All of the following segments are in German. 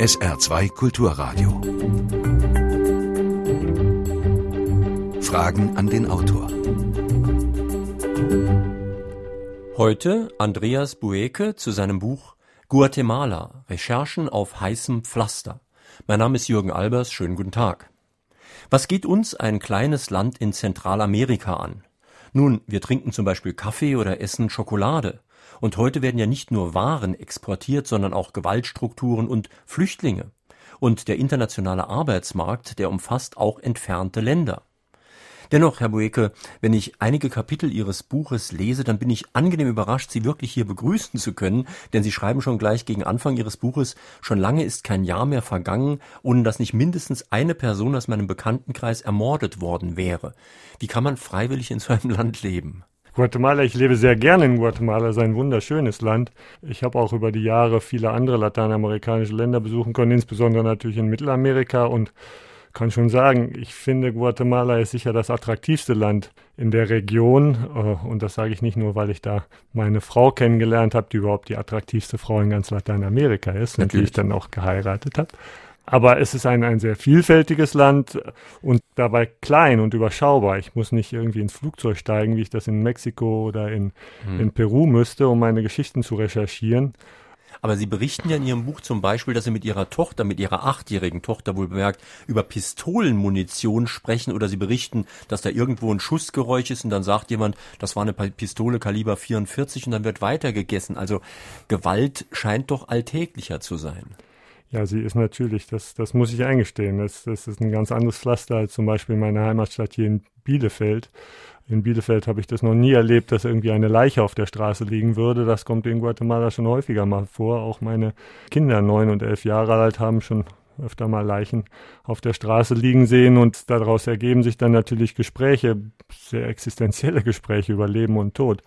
SR2 Kulturradio. Fragen an den Autor. Heute Andreas Bueke zu seinem Buch Guatemala, Recherchen auf heißem Pflaster. Mein Name ist Jürgen Albers, schönen guten Tag. Was geht uns ein kleines Land in Zentralamerika an? Nun, wir trinken zum Beispiel Kaffee oder essen Schokolade. Und heute werden ja nicht nur Waren exportiert, sondern auch Gewaltstrukturen und Flüchtlinge. Und der internationale Arbeitsmarkt, der umfasst auch entfernte Länder. Dennoch, Herr Bueke, wenn ich einige Kapitel Ihres Buches lese, dann bin ich angenehm überrascht, Sie wirklich hier begrüßen zu können, denn Sie schreiben schon gleich gegen Anfang Ihres Buches, schon lange ist kein Jahr mehr vergangen, ohne dass nicht mindestens eine Person aus meinem Bekanntenkreis ermordet worden wäre. Wie kann man freiwillig in so einem Land leben? Guatemala, ich lebe sehr gerne in Guatemala, es ist ein wunderschönes Land. Ich habe auch über die Jahre viele andere lateinamerikanische Länder besuchen können, insbesondere natürlich in Mittelamerika und kann schon sagen, ich finde, Guatemala ist sicher das attraktivste Land in der Region. Äh, und das sage ich nicht nur, weil ich da meine Frau kennengelernt habe, die überhaupt die attraktivste Frau in ganz Lateinamerika ist Natürlich. und die ich dann auch geheiratet habe. Aber es ist ein, ein sehr vielfältiges Land und dabei klein und überschaubar. Ich muss nicht irgendwie ins Flugzeug steigen, wie ich das in Mexiko oder in, hm. in Peru müsste, um meine Geschichten zu recherchieren. Aber Sie berichten ja in Ihrem Buch zum Beispiel, dass Sie mit Ihrer Tochter, mit Ihrer achtjährigen Tochter wohl bemerkt, über Pistolenmunition sprechen oder Sie berichten, dass da irgendwo ein Schussgeräusch ist und dann sagt jemand, das war eine Pistole Kaliber 44 und dann wird weitergegessen. Also Gewalt scheint doch alltäglicher zu sein. Ja, sie ist natürlich, das, das muss ich eingestehen. Das, das ist ein ganz anderes Pflaster als zum Beispiel meine Heimatstadt hier in Bielefeld. In Bielefeld habe ich das noch nie erlebt, dass irgendwie eine Leiche auf der Straße liegen würde. Das kommt in Guatemala schon häufiger mal vor. Auch meine Kinder, neun und elf Jahre alt, haben schon öfter mal Leichen auf der Straße liegen sehen und daraus ergeben sich dann natürlich Gespräche, sehr existenzielle Gespräche über Leben und Tod.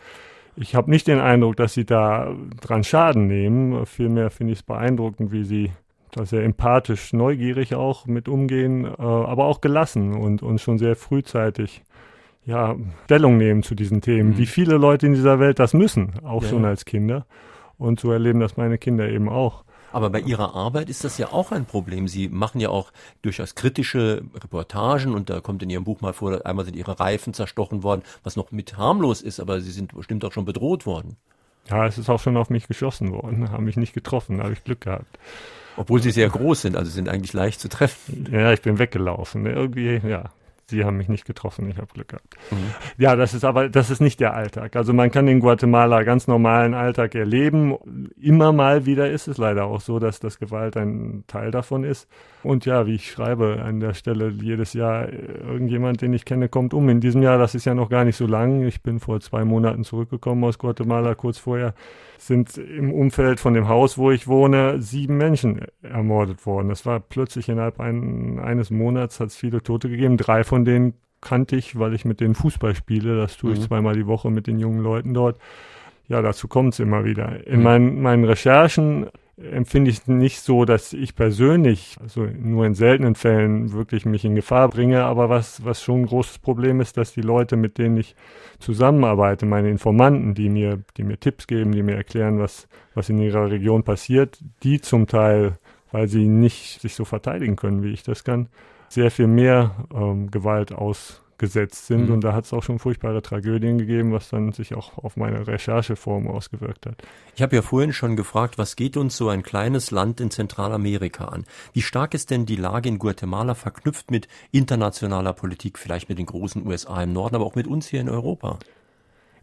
Ich habe nicht den Eindruck, dass sie da dran Schaden nehmen. Vielmehr finde ich es beeindruckend, wie sie da sehr empathisch, neugierig auch mit umgehen, äh, aber auch gelassen und, und schon sehr frühzeitig ja, Stellung nehmen zu diesen Themen, mhm. wie viele Leute in dieser Welt das müssen, auch ja. schon als Kinder. Und so erleben das meine Kinder eben auch. Aber bei Ihrer Arbeit ist das ja auch ein Problem. Sie machen ja auch durchaus kritische Reportagen und da kommt in Ihrem Buch mal vor, einmal sind Ihre Reifen zerstochen worden, was noch mit harmlos ist, aber Sie sind bestimmt auch schon bedroht worden. Ja, es ist auch schon auf mich geschossen worden, haben mich nicht getroffen, da habe ich Glück gehabt. Obwohl sie sehr groß sind, also sind eigentlich leicht zu treffen. Ja, ich bin weggelaufen. Irgendwie, ja, Sie haben mich nicht getroffen, ich habe Glück gehabt. Mhm. Ja, das ist aber, das ist nicht der Alltag. Also man kann in Guatemala ganz normalen Alltag erleben. Immer mal wieder ist es leider auch so, dass das Gewalt ein Teil davon ist. Und ja, wie ich schreibe an der Stelle jedes Jahr, irgendjemand, den ich kenne, kommt um. In diesem Jahr, das ist ja noch gar nicht so lang. Ich bin vor zwei Monaten zurückgekommen aus Guatemala, kurz vorher sind im Umfeld von dem Haus, wo ich wohne, sieben Menschen ermordet worden. Das war plötzlich innerhalb ein, eines Monats hat es viele Tote gegeben. Drei von denen kannte ich, weil ich mit denen Fußball spiele. Das tue ich mhm. zweimal die Woche mit den jungen Leuten dort. Ja, dazu kommt es immer wieder. In mhm. meinen, meinen Recherchen empfinde ich es nicht so, dass ich persönlich, also nur in seltenen Fällen wirklich mich in Gefahr bringe, aber was, was schon ein großes Problem ist, dass die Leute, mit denen ich zusammenarbeite, meine Informanten, die mir, die mir Tipps geben, die mir erklären, was, was in ihrer Region passiert, die zum Teil, weil sie nicht sich so verteidigen können, wie ich das kann, sehr viel mehr ähm, Gewalt aus gesetzt sind. Mhm. Und da hat es auch schon furchtbare Tragödien gegeben, was dann sich auch auf meine Rechercheform ausgewirkt hat. Ich habe ja vorhin schon gefragt, was geht uns so ein kleines Land in Zentralamerika an? Wie stark ist denn die Lage in Guatemala verknüpft mit internationaler Politik, vielleicht mit den großen USA im Norden, aber auch mit uns hier in Europa?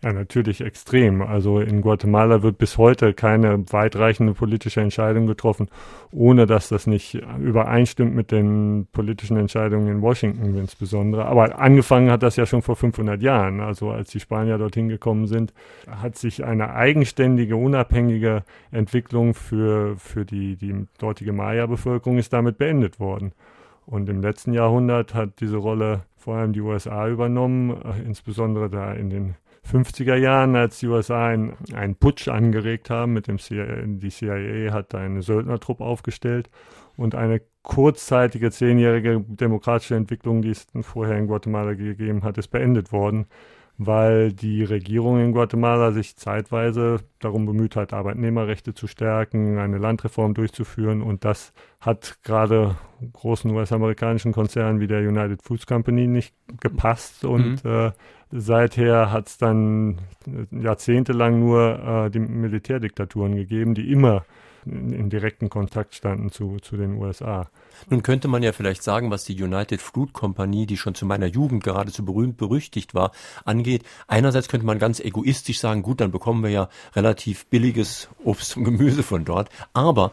Ja, natürlich extrem. Also in Guatemala wird bis heute keine weitreichende politische Entscheidung getroffen, ohne dass das nicht übereinstimmt mit den politischen Entscheidungen in Washington insbesondere. Aber angefangen hat das ja schon vor 500 Jahren. Also als die Spanier dorthin gekommen sind, hat sich eine eigenständige, unabhängige Entwicklung für, für die, die dortige Maya-Bevölkerung ist damit beendet worden. Und im letzten Jahrhundert hat diese Rolle vor allem die USA übernommen, äh, insbesondere da in den 50er Jahren, als die USA einen, einen Putsch angeregt haben mit dem CIA, die CIA hat eine Söldnertruppe aufgestellt und eine kurzzeitige zehnjährige demokratische Entwicklung, die es vorher in Guatemala gegeben hat, ist beendet worden, weil die Regierung in Guatemala sich zeitweise darum bemüht hat, Arbeitnehmerrechte zu stärken, eine Landreform durchzuführen und das hat gerade großen US-amerikanischen Konzernen wie der United Foods Company nicht gepasst und mhm. äh, seither hat es dann jahrzehntelang nur äh, die Militärdiktaturen gegeben, die immer in, in direkten Kontakt standen zu, zu den USA. Nun könnte man ja vielleicht sagen, was die United Fruit Company, die schon zu meiner Jugend geradezu berühmt berüchtigt war, angeht. Einerseits könnte man ganz egoistisch sagen, gut, dann bekommen wir ja relativ billiges Obst und Gemüse von dort. Aber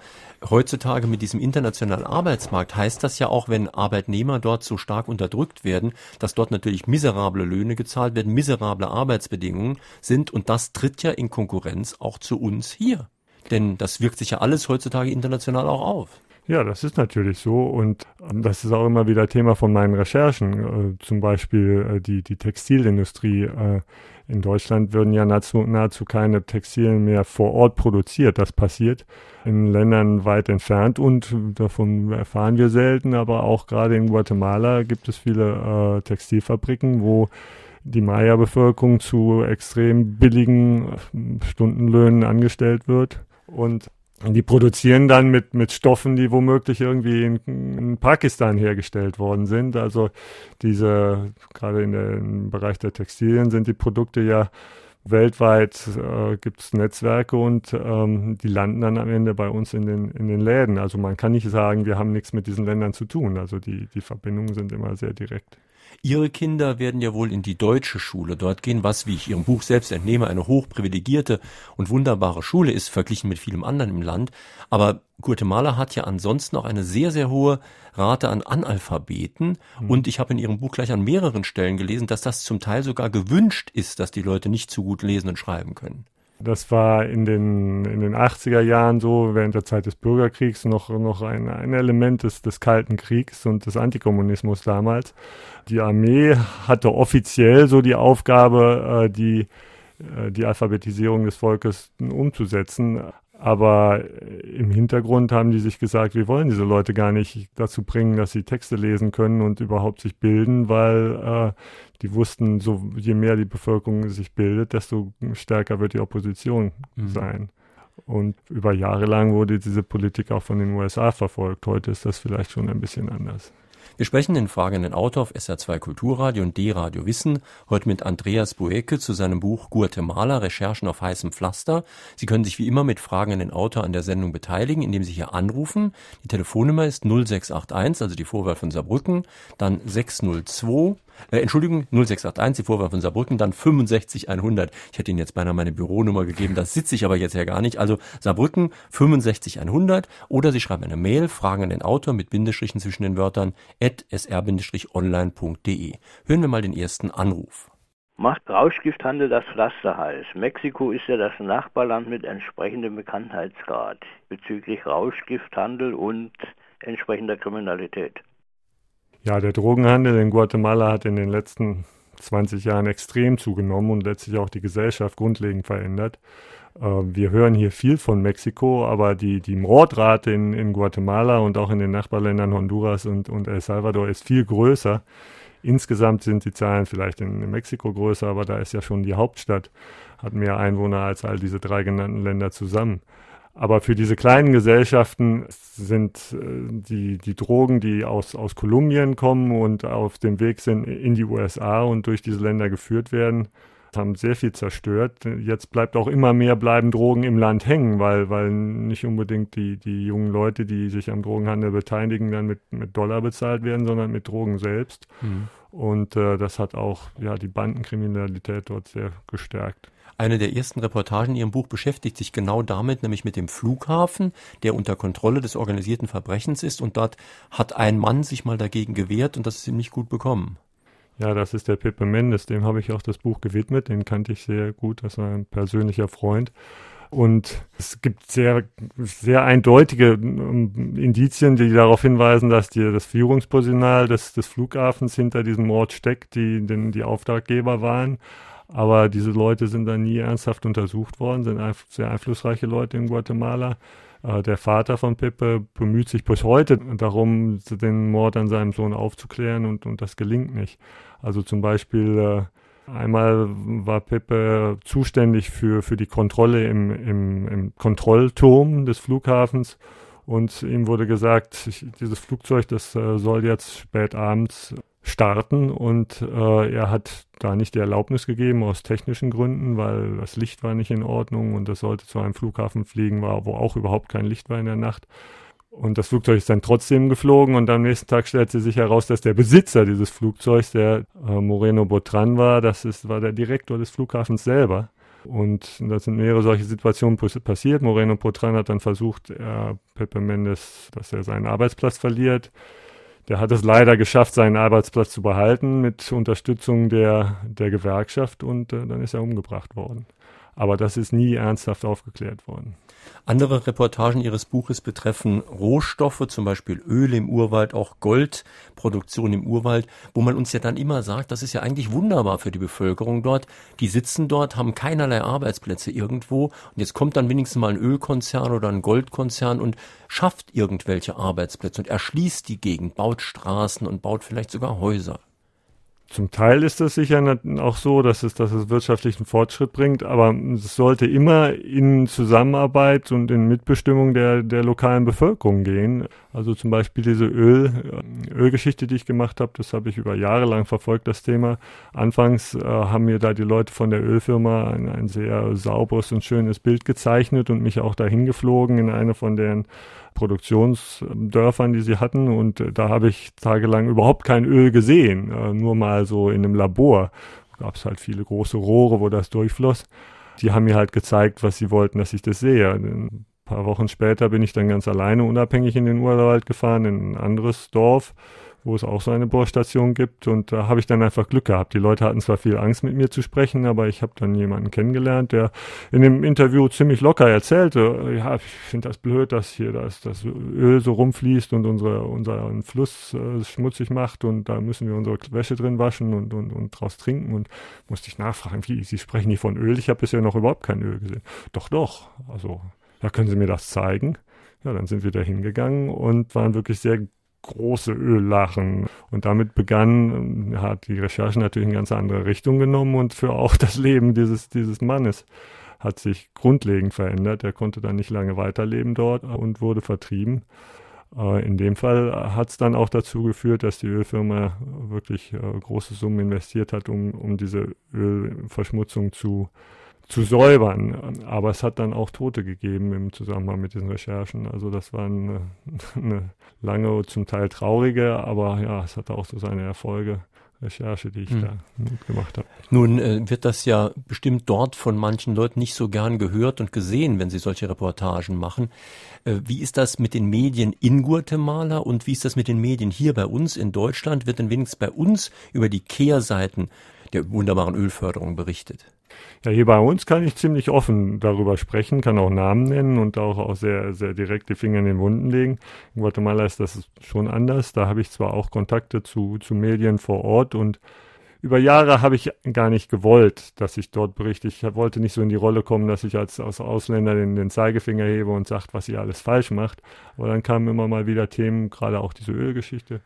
heutzutage mit diesem internationalen Arbeitsmarkt heißt das ja auch, wenn Arbeitnehmer dort so stark unterdrückt werden, dass dort natürlich miserable Löhne gezahlt werden, miserable Arbeitsbedingungen sind und das tritt ja in Konkurrenz auch zu uns hier. Denn das wirkt sich ja alles heutzutage international auch auf. Ja, das ist natürlich so und ähm, das ist auch immer wieder Thema von meinen Recherchen. Äh, zum Beispiel äh, die, die Textilindustrie. Äh, in Deutschland würden ja nahezu, nahezu keine Textilien mehr vor Ort produziert. Das passiert in Ländern weit entfernt und davon erfahren wir selten, aber auch gerade in Guatemala gibt es viele Textilfabriken, wo die Maya-Bevölkerung zu extrem billigen Stundenlöhnen angestellt wird. Und die produzieren dann mit, mit Stoffen, die womöglich irgendwie in, in Pakistan hergestellt worden sind. Also diese, gerade in der, im Bereich der Textilien sind die Produkte ja weltweit äh, gibt es Netzwerke und ähm, die landen dann am Ende bei uns in den, in den Läden. Also man kann nicht sagen, wir haben nichts mit diesen Ländern zu tun. Also die, die Verbindungen sind immer sehr direkt. Ihre Kinder werden ja wohl in die deutsche Schule dort gehen, was, wie ich Ihrem Buch selbst entnehme, eine hochprivilegierte und wunderbare Schule ist, verglichen mit vielem anderen im Land. Aber Guatemala hat ja ansonsten auch eine sehr, sehr hohe Rate an Analphabeten. Mhm. Und ich habe in Ihrem Buch gleich an mehreren Stellen gelesen, dass das zum Teil sogar gewünscht ist, dass die Leute nicht so gut lesen und schreiben können. Das war in den, in den 80er Jahren so, während der Zeit des Bürgerkriegs, noch, noch ein, ein Element des, des Kalten Kriegs und des Antikommunismus damals. Die Armee hatte offiziell so die Aufgabe, äh, die, äh, die Alphabetisierung des Volkes umzusetzen. Aber im Hintergrund haben die sich gesagt, wir wollen diese Leute gar nicht dazu bringen, dass sie Texte lesen können und überhaupt sich bilden, weil äh, die wussten, so je mehr die Bevölkerung sich bildet, desto stärker wird die Opposition mhm. sein. Und über Jahre lang wurde diese Politik auch von den USA verfolgt. Heute ist das vielleicht schon ein bisschen anders. Wir sprechen den fragenden Autor auf SR2 Kulturradio und D-Radio Wissen heute mit Andreas Bueke zu seinem Buch Guatemala Recherchen auf heißem Pflaster. Sie können sich wie immer mit Fragen an den Autor an der Sendung beteiligen, indem Sie hier anrufen. Die Telefonnummer ist 0681, also die Vorwahl von Saarbrücken, dann 602 äh, Entschuldigung, 0681, die Vorwahl von Saarbrücken, dann 65100. Ich hätte Ihnen jetzt beinahe meine Büronummer gegeben, das sitze ich aber jetzt ja gar nicht. Also Saarbrücken 65100 oder Sie schreiben eine Mail, fragen an den Autor mit Bindestrichen zwischen den Wörtern at sr-online.de. Hören wir mal den ersten Anruf. Macht Rauschgifthandel das Pflaster heiß? Mexiko ist ja das Nachbarland mit entsprechendem Bekanntheitsgrad bezüglich Rauschgifthandel und entsprechender Kriminalität. Ja, der Drogenhandel in Guatemala hat in den letzten 20 Jahren extrem zugenommen und letztlich auch die Gesellschaft grundlegend verändert. Äh, wir hören hier viel von Mexiko, aber die, die Mordrate in, in Guatemala und auch in den Nachbarländern Honduras und, und El Salvador ist viel größer. Insgesamt sind die Zahlen vielleicht in Mexiko größer, aber da ist ja schon die Hauptstadt, hat mehr Einwohner als all diese drei genannten Länder zusammen. Aber für diese kleinen Gesellschaften sind äh, die, die Drogen, die aus, aus Kolumbien kommen und auf dem Weg sind in die USA und durch diese Länder geführt werden, haben sehr viel zerstört. Jetzt bleibt auch immer mehr bleiben Drogen im Land hängen, weil, weil nicht unbedingt die, die jungen Leute, die sich am Drogenhandel beteiligen, dann mit, mit Dollar bezahlt werden, sondern mit Drogen selbst. Mhm. Und äh, das hat auch ja, die Bandenkriminalität dort sehr gestärkt. Eine der ersten Reportagen in Ihrem Buch beschäftigt sich genau damit, nämlich mit dem Flughafen, der unter Kontrolle des organisierten Verbrechens ist. Und dort hat ein Mann sich mal dagegen gewehrt und das ist ihm nicht gut bekommen. Ja, das ist der Pepe Mendes, dem habe ich auch das Buch gewidmet, den kannte ich sehr gut, das war ein persönlicher Freund. Und es gibt sehr, sehr eindeutige ähm, Indizien, die darauf hinweisen, dass die, das Führungspersonal des, des Flughafens hinter diesem Mord steckt, die den, die Auftraggeber waren. Aber diese Leute sind dann nie ernsthaft untersucht worden, sind sehr einflussreiche Leute in Guatemala. Äh, der Vater von Pepe bemüht sich bis heute darum, den Mord an seinem Sohn aufzuklären und, und das gelingt nicht. Also zum Beispiel äh, Einmal war Pepe zuständig für, für die Kontrolle im, im, im Kontrollturm des Flughafens und ihm wurde gesagt, dieses Flugzeug, das äh, soll jetzt spät abends starten und äh, er hat da nicht die Erlaubnis gegeben aus technischen Gründen, weil das Licht war nicht in Ordnung und das sollte zu einem Flughafen fliegen, war, wo auch überhaupt kein Licht war in der Nacht. Und das Flugzeug ist dann trotzdem geflogen und am nächsten Tag stellte sich heraus, dass der Besitzer dieses Flugzeugs, der äh, Moreno Botran war, das ist, war der Direktor des Flughafens selber. Und da sind mehrere solche Situationen passiert. Moreno Botran hat dann versucht, äh, Pepe Mendes, dass er seinen Arbeitsplatz verliert. Der hat es leider geschafft, seinen Arbeitsplatz zu behalten mit Unterstützung der, der Gewerkschaft und äh, dann ist er umgebracht worden. Aber das ist nie ernsthaft aufgeklärt worden. Andere Reportagen Ihres Buches betreffen Rohstoffe, zum Beispiel Öl im Urwald, auch Goldproduktion im Urwald, wo man uns ja dann immer sagt, das ist ja eigentlich wunderbar für die Bevölkerung dort. Die sitzen dort, haben keinerlei Arbeitsplätze irgendwo und jetzt kommt dann wenigstens mal ein Ölkonzern oder ein Goldkonzern und schafft irgendwelche Arbeitsplätze und erschließt die Gegend, baut Straßen und baut vielleicht sogar Häuser. Zum Teil ist es sicher auch so, dass es, dass es wirtschaftlichen Fortschritt bringt, aber es sollte immer in Zusammenarbeit und in Mitbestimmung der, der lokalen Bevölkerung gehen. Also zum Beispiel diese Öl, äh, Ölgeschichte, die ich gemacht habe, das habe ich über Jahre lang verfolgt, das Thema. Anfangs äh, haben mir da die Leute von der Ölfirma ein, ein sehr sauberes und schönes Bild gezeichnet und mich auch dahin geflogen in eine von deren Produktionsdörfern, die sie hatten. Und äh, da habe ich tagelang überhaupt kein Öl gesehen, äh, nur mal so in einem Labor. Gab es halt viele große Rohre, wo das durchfloss. Die haben mir halt gezeigt, was sie wollten, dass ich das sehe. Ein paar Wochen später bin ich dann ganz alleine unabhängig in den Urwald gefahren, in ein anderes Dorf wo es auch so eine Bohrstation gibt. Und da habe ich dann einfach Glück gehabt. Die Leute hatten zwar viel Angst, mit mir zu sprechen, aber ich habe dann jemanden kennengelernt, der in dem Interview ziemlich locker erzählte, ja, ich finde das blöd, dass hier das, das Öl so rumfließt und unsere, unseren Fluss äh, schmutzig macht und da müssen wir unsere Wäsche drin waschen und, und, und draus trinken. Und musste ich nachfragen, wie, Sie sprechen nicht von Öl? Ich habe bisher noch überhaupt kein Öl gesehen. Doch, doch. Also, ja, können Sie mir das zeigen? Ja, dann sind wir da hingegangen und waren wirklich sehr große Öllachen. Und damit begann, äh, hat die Recherche natürlich in ganz andere Richtung genommen und für auch das Leben dieses, dieses Mannes hat sich grundlegend verändert. Er konnte dann nicht lange weiterleben dort und wurde vertrieben. Äh, in dem Fall hat es dann auch dazu geführt, dass die Ölfirma wirklich äh, große Summen investiert hat, um, um diese Ölverschmutzung zu zu säubern. Aber es hat dann auch Tote gegeben im Zusammenhang mit diesen Recherchen. Also das war eine, eine lange, zum Teil traurige, aber ja, es hatte auch so seine Erfolge. Recherche, die ich hm. da gemacht habe. Nun äh, wird das ja bestimmt dort von manchen Leuten nicht so gern gehört und gesehen, wenn sie solche Reportagen machen. Äh, wie ist das mit den Medien in Guatemala und wie ist das mit den Medien hier bei uns in Deutschland? Wird denn wenigstens bei uns über die Kehrseiten der wunderbaren Ölförderung berichtet? Ja, hier bei uns kann ich ziemlich offen darüber sprechen, kann auch Namen nennen und auch, auch sehr, sehr direkt die Finger in den Wunden legen. In Guatemala ist das schon anders. Da habe ich zwar auch Kontakte zu, zu Medien vor Ort und über Jahre habe ich gar nicht gewollt, dass ich dort berichte. Ich wollte nicht so in die Rolle kommen, dass ich als, als Ausländer den, den Zeigefinger hebe und sagt, was ihr alles falsch macht. Aber dann kamen immer mal wieder Themen, gerade auch diese Ölgeschichte,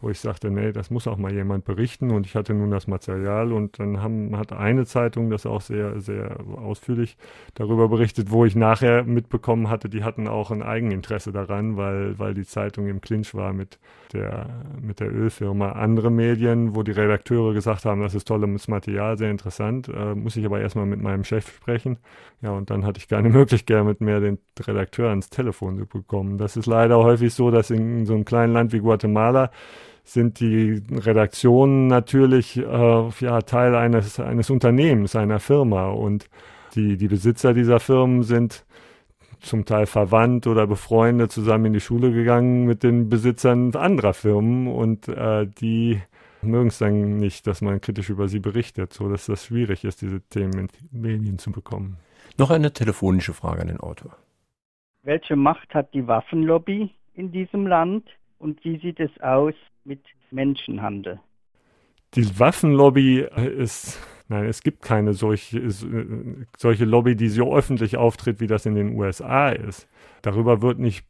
wo ich sagte, nee, das muss auch mal jemand berichten und ich hatte nun das Material und dann haben, hat eine Zeitung das auch sehr, sehr ausführlich darüber berichtet, wo ich nachher mitbekommen hatte, die hatten auch ein Eigeninteresse daran, weil, weil die Zeitung im Clinch war mit der, mit der Ölfirma. Andere Medien, wo die Redakteure gesagt haben, das ist tolles Material, sehr interessant, äh, muss ich aber erstmal mit meinem Chef sprechen. Ja, und dann hatte ich keine Möglichkeit mit mehr den Redakteur ans Telefon zu bekommen. Das ist leider häufig so, dass in so einem kleinen Land wie Guatemala sind die Redaktionen natürlich äh, ja, Teil eines, eines Unternehmens, einer Firma. Und die, die Besitzer dieser Firmen sind zum Teil verwandt oder befreundet zusammen in die Schule gegangen mit den Besitzern anderer Firmen und äh, die mögen es dann nicht, dass man kritisch über sie berichtet, so dass das schwierig ist, diese Themen in die Medien zu bekommen. Noch eine telefonische Frage an den Autor. Welche Macht hat die Waffenlobby in diesem Land und wie sieht es aus mit Menschenhandel? Die Waffenlobby ist, nein, es gibt keine solche, solche Lobby, die so öffentlich auftritt, wie das in den USA ist. Darüber wird nicht,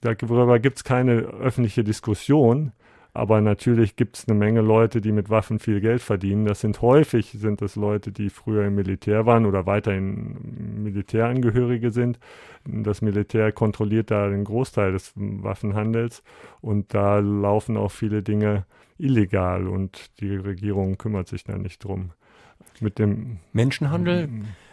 darüber gibt es keine öffentliche Diskussion. Aber natürlich gibt es eine Menge Leute, die mit Waffen viel Geld verdienen. Das sind häufig sind das Leute, die früher im Militär waren oder weiterhin Militärangehörige sind. Das Militär kontrolliert da den Großteil des Waffenhandels und da laufen auch viele Dinge illegal und die Regierung kümmert sich da nicht drum. Mit dem Menschenhandel?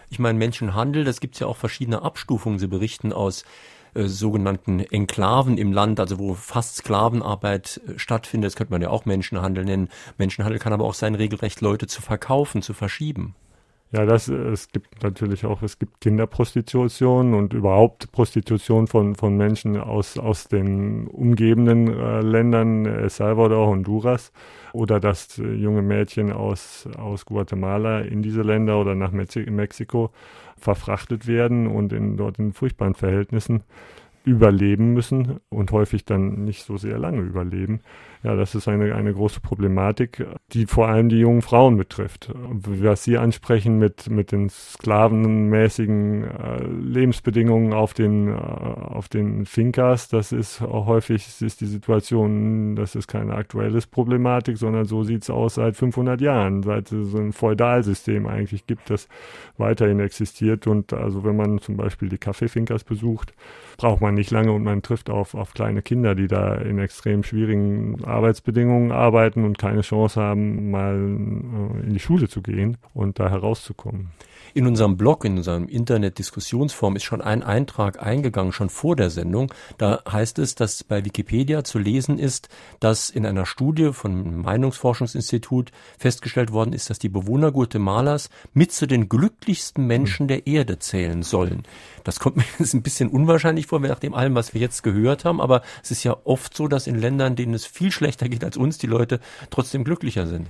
Ich meine, Menschenhandel, das gibt es ja auch verschiedene Abstufungen. Sie berichten aus äh, sogenannten Enklaven im Land, also wo fast Sklavenarbeit äh, stattfindet. Das könnte man ja auch Menschenhandel nennen. Menschenhandel kann aber auch sein, regelrecht Leute zu verkaufen, zu verschieben. Ja, das, es gibt natürlich auch, es gibt Kinderprostitution und überhaupt Prostitution von, von Menschen aus, aus den umgebenden äh, Ländern, El Salvador, Honduras, oder dass äh, junge Mädchen aus, aus Guatemala in diese Länder oder nach Mexiko verfrachtet werden und in, dort in furchtbaren Verhältnissen überleben müssen und häufig dann nicht so sehr lange überleben. Ja, das ist eine, eine große Problematik, die vor allem die jungen Frauen betrifft. Was Sie ansprechen mit, mit den sklavenmäßigen äh, Lebensbedingungen auf den, äh, auf den Fincas, das ist auch häufig ist die Situation, das ist keine aktuelle Problematik, sondern so sieht es aus seit 500 Jahren, seit es so ein Feudalsystem eigentlich gibt, das weiterhin existiert. Und also wenn man zum Beispiel die Kaffeefinkers besucht, braucht man nicht lange und man trifft auf, auf kleine Kinder, die da in extrem schwierigen Arbeitsbedingungen arbeiten und keine Chance haben, mal äh, in die Schule zu gehen und da herauszukommen. In unserem Blog, in unserem Internet-Diskussionsform ist schon ein Eintrag eingegangen, schon vor der Sendung. Da heißt es, dass bei Wikipedia zu lesen ist, dass in einer Studie vom Meinungsforschungsinstitut festgestellt worden ist, dass die Bewohner Guatemalas mit zu den glücklichsten Menschen der Erde zählen sollen. Das kommt mir jetzt ein bisschen unwahrscheinlich vor, nach dem allem, was wir jetzt gehört haben, aber es ist ja oft so, dass in Ländern, denen es viel schlechter geht als uns, die Leute trotzdem glücklicher sind.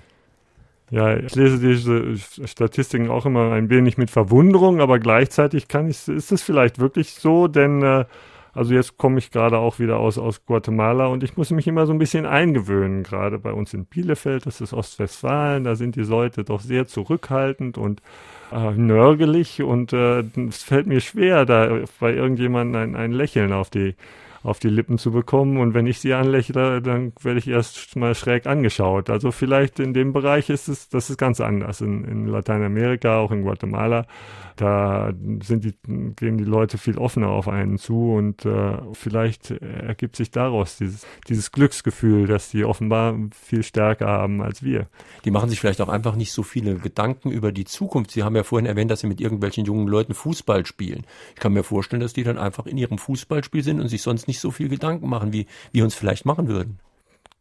Ja, ich lese diese Statistiken auch immer ein wenig mit Verwunderung, aber gleichzeitig kann ich, ist es vielleicht wirklich so, denn äh, also jetzt komme ich gerade auch wieder aus, aus Guatemala und ich muss mich immer so ein bisschen eingewöhnen, gerade bei uns in Bielefeld, das ist Ostwestfalen, da sind die Leute doch sehr zurückhaltend und äh, nörgelig und äh, es fällt mir schwer, da bei irgendjemandem ein, ein Lächeln auf die auf die Lippen zu bekommen. Und wenn ich sie anlächle, dann werde ich erst mal schräg angeschaut. Also vielleicht in dem Bereich ist es, das ist ganz anders. In, in Lateinamerika, auch in Guatemala, da sind die, gehen die Leute viel offener auf einen zu und äh, vielleicht ergibt sich daraus dieses, dieses Glücksgefühl, dass die offenbar viel stärker haben als wir. Die machen sich vielleicht auch einfach nicht so viele Gedanken über die Zukunft. Sie haben ja vorhin erwähnt, dass sie mit irgendwelchen jungen Leuten Fußball spielen. Ich kann mir vorstellen, dass die dann einfach in ihrem Fußballspiel sind und sich sonst nicht so viel Gedanken machen, wie wir uns vielleicht machen würden.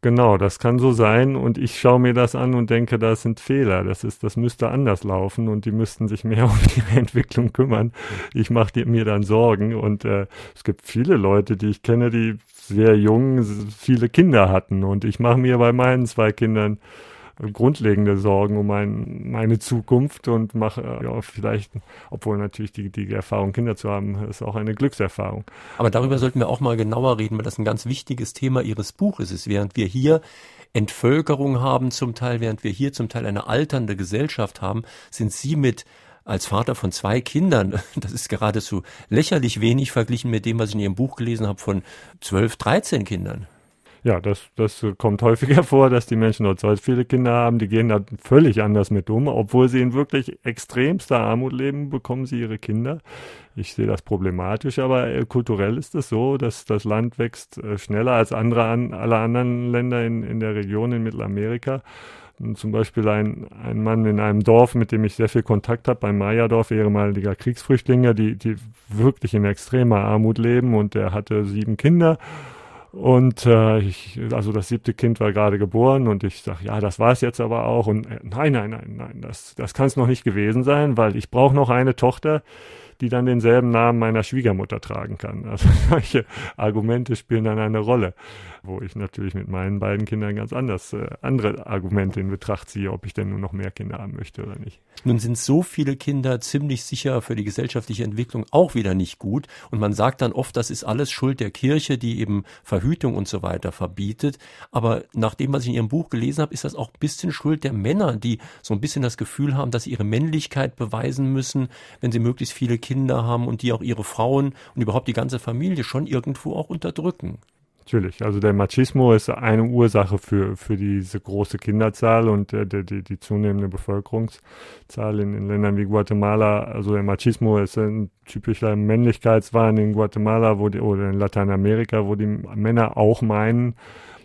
Genau, das kann so sein und ich schaue mir das an und denke, das sind Fehler. Das ist, das müsste anders laufen und die müssten sich mehr um ihre Entwicklung kümmern. Ich mache mir dann Sorgen und äh, es gibt viele Leute, die ich kenne, die sehr jung viele Kinder hatten und ich mache mir bei meinen zwei Kindern grundlegende Sorgen um mein, meine Zukunft und mache ja, vielleicht, obwohl natürlich die, die Erfahrung, Kinder zu haben, ist auch eine Glückserfahrung. Aber darüber sollten wir auch mal genauer reden, weil das ein ganz wichtiges Thema Ihres Buches ist. Während wir hier Entvölkerung haben zum Teil, während wir hier zum Teil eine alternde Gesellschaft haben, sind Sie mit als Vater von zwei Kindern, das ist geradezu lächerlich wenig verglichen mit dem, was ich in Ihrem Buch gelesen habe von zwölf, dreizehn Kindern. Ja, das, das kommt häufiger vor, dass die Menschen dort so viele Kinder haben, die gehen da völlig anders mit um. Obwohl sie in wirklich extremster Armut leben, bekommen sie ihre Kinder. Ich sehe das problematisch, aber äh, kulturell ist es so, dass das Land wächst äh, schneller als andere an, alle anderen Länder in, in der Region in Mittelamerika. Zum Beispiel ein, ein Mann in einem Dorf, mit dem ich sehr viel Kontakt habe, beim Maya-Dorf, ehemaliger Kriegsflüchtlinge, die, die wirklich in extremer Armut leben und der hatte sieben Kinder und äh, ich, also das siebte Kind war gerade geboren und ich sage, ja, das war es jetzt aber auch. Und äh, nein, nein, nein, nein, das, das kann es noch nicht gewesen sein, weil ich brauche noch eine Tochter, die dann denselben Namen meiner Schwiegermutter tragen kann. Also solche Argumente spielen dann eine Rolle, wo ich natürlich mit meinen beiden Kindern ganz anders äh, andere Argumente in Betracht ziehe, ob ich denn nur noch mehr Kinder haben möchte oder nicht. Nun sind so viele Kinder ziemlich sicher für die gesellschaftliche Entwicklung auch wieder nicht gut und man sagt dann oft, das ist alles Schuld der Kirche, die eben Verhütung und so weiter verbietet. Aber nach dem, was ich in Ihrem Buch gelesen habe, ist das auch ein bisschen Schuld der Männer, die so ein bisschen das Gefühl haben, dass sie ihre Männlichkeit beweisen müssen, wenn sie möglichst viele Kinder haben und die auch ihre Frauen und überhaupt die ganze Familie schon irgendwo auch unterdrücken. Natürlich, also der Machismo ist eine Ursache für, für diese große Kinderzahl und der, der, die, die zunehmende Bevölkerungszahl in, in Ländern wie Guatemala. Also der Machismo ist ein typischer Männlichkeitswahn in Guatemala wo die, oder in Lateinamerika, wo die Männer auch meinen,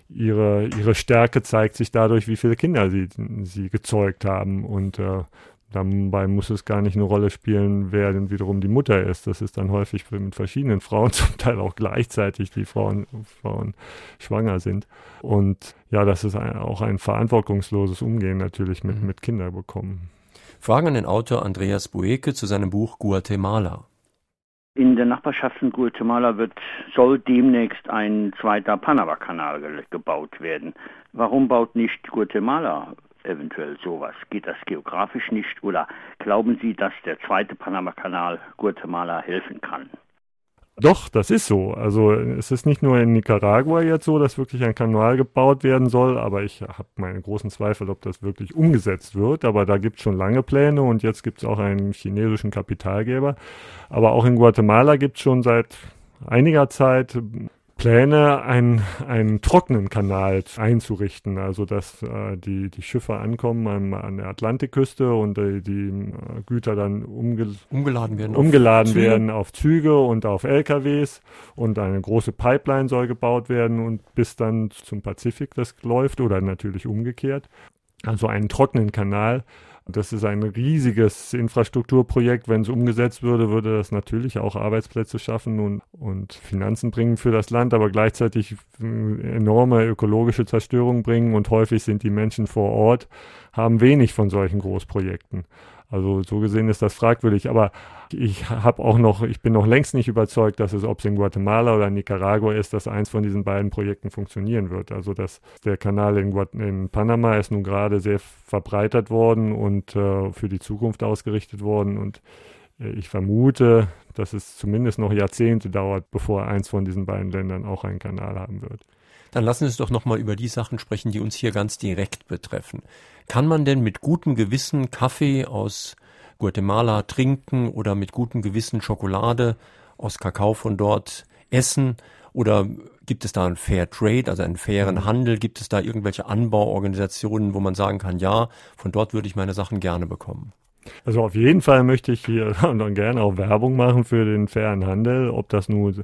ihre, ihre Stärke zeigt sich dadurch, wie viele Kinder sie, sie gezeugt haben. Und äh, Dabei muss es gar nicht eine Rolle spielen, wer denn wiederum die Mutter ist. Das ist dann häufig mit verschiedenen Frauen, zum Teil auch gleichzeitig, die Frauen, Frauen schwanger sind. Und ja, das ist ein, auch ein verantwortungsloses Umgehen natürlich mit, mhm. mit Kindern bekommen. Fragen an den Autor Andreas Bueke zu seinem Buch Guatemala. In der Nachbarschaft von Guatemala wird, soll demnächst ein zweiter Panama-Kanal gebaut werden. Warum baut nicht Guatemala eventuell sowas? Geht das geografisch nicht oder glauben Sie, dass der zweite Panama-Kanal Guatemala helfen kann? Doch, das ist so. Also es ist nicht nur in Nicaragua jetzt so, dass wirklich ein Kanal gebaut werden soll, aber ich habe meine großen Zweifel, ob das wirklich umgesetzt wird. Aber da gibt es schon lange Pläne und jetzt gibt es auch einen chinesischen Kapitalgeber. Aber auch in Guatemala gibt es schon seit einiger Zeit Pläne, einen, einen trockenen Kanal einzurichten, also dass äh, die, die Schiffe ankommen an, an der Atlantikküste und äh, die äh, Güter dann umge umgeladen werden, umgeladen auf, werden auf Züge und auf LKWs und eine große Pipeline soll gebaut werden und bis dann zum Pazifik das läuft oder natürlich umgekehrt. Also einen trockenen Kanal, das ist ein riesiges Infrastrukturprojekt. Wenn es umgesetzt würde, würde das natürlich auch Arbeitsplätze schaffen und, und Finanzen bringen für das Land, aber gleichzeitig enorme ökologische Zerstörung bringen. Und häufig sind die Menschen vor Ort, haben wenig von solchen Großprojekten. Also so gesehen ist das fragwürdig. Aber ich habe auch noch, ich bin noch längst nicht überzeugt, dass es, ob es in Guatemala oder in Nicaragua ist, dass eins von diesen beiden Projekten funktionieren wird. Also dass der Kanal in, Guat in Panama ist nun gerade sehr verbreitert worden und äh, für die Zukunft ausgerichtet worden. Und äh, ich vermute, dass es zumindest noch Jahrzehnte dauert, bevor eins von diesen beiden Ländern auch einen Kanal haben wird. Dann lassen Sie uns doch nochmal über die Sachen sprechen, die uns hier ganz direkt betreffen. Kann man denn mit gutem Gewissen Kaffee aus Guatemala trinken oder mit gutem Gewissen Schokolade aus Kakao von dort essen? Oder gibt es da einen Fair Trade, also einen fairen mhm. Handel? Gibt es da irgendwelche Anbauorganisationen, wo man sagen kann, ja, von dort würde ich meine Sachen gerne bekommen? Also auf jeden Fall möchte ich hier dann gerne auch Werbung machen für den fairen Handel, ob das nun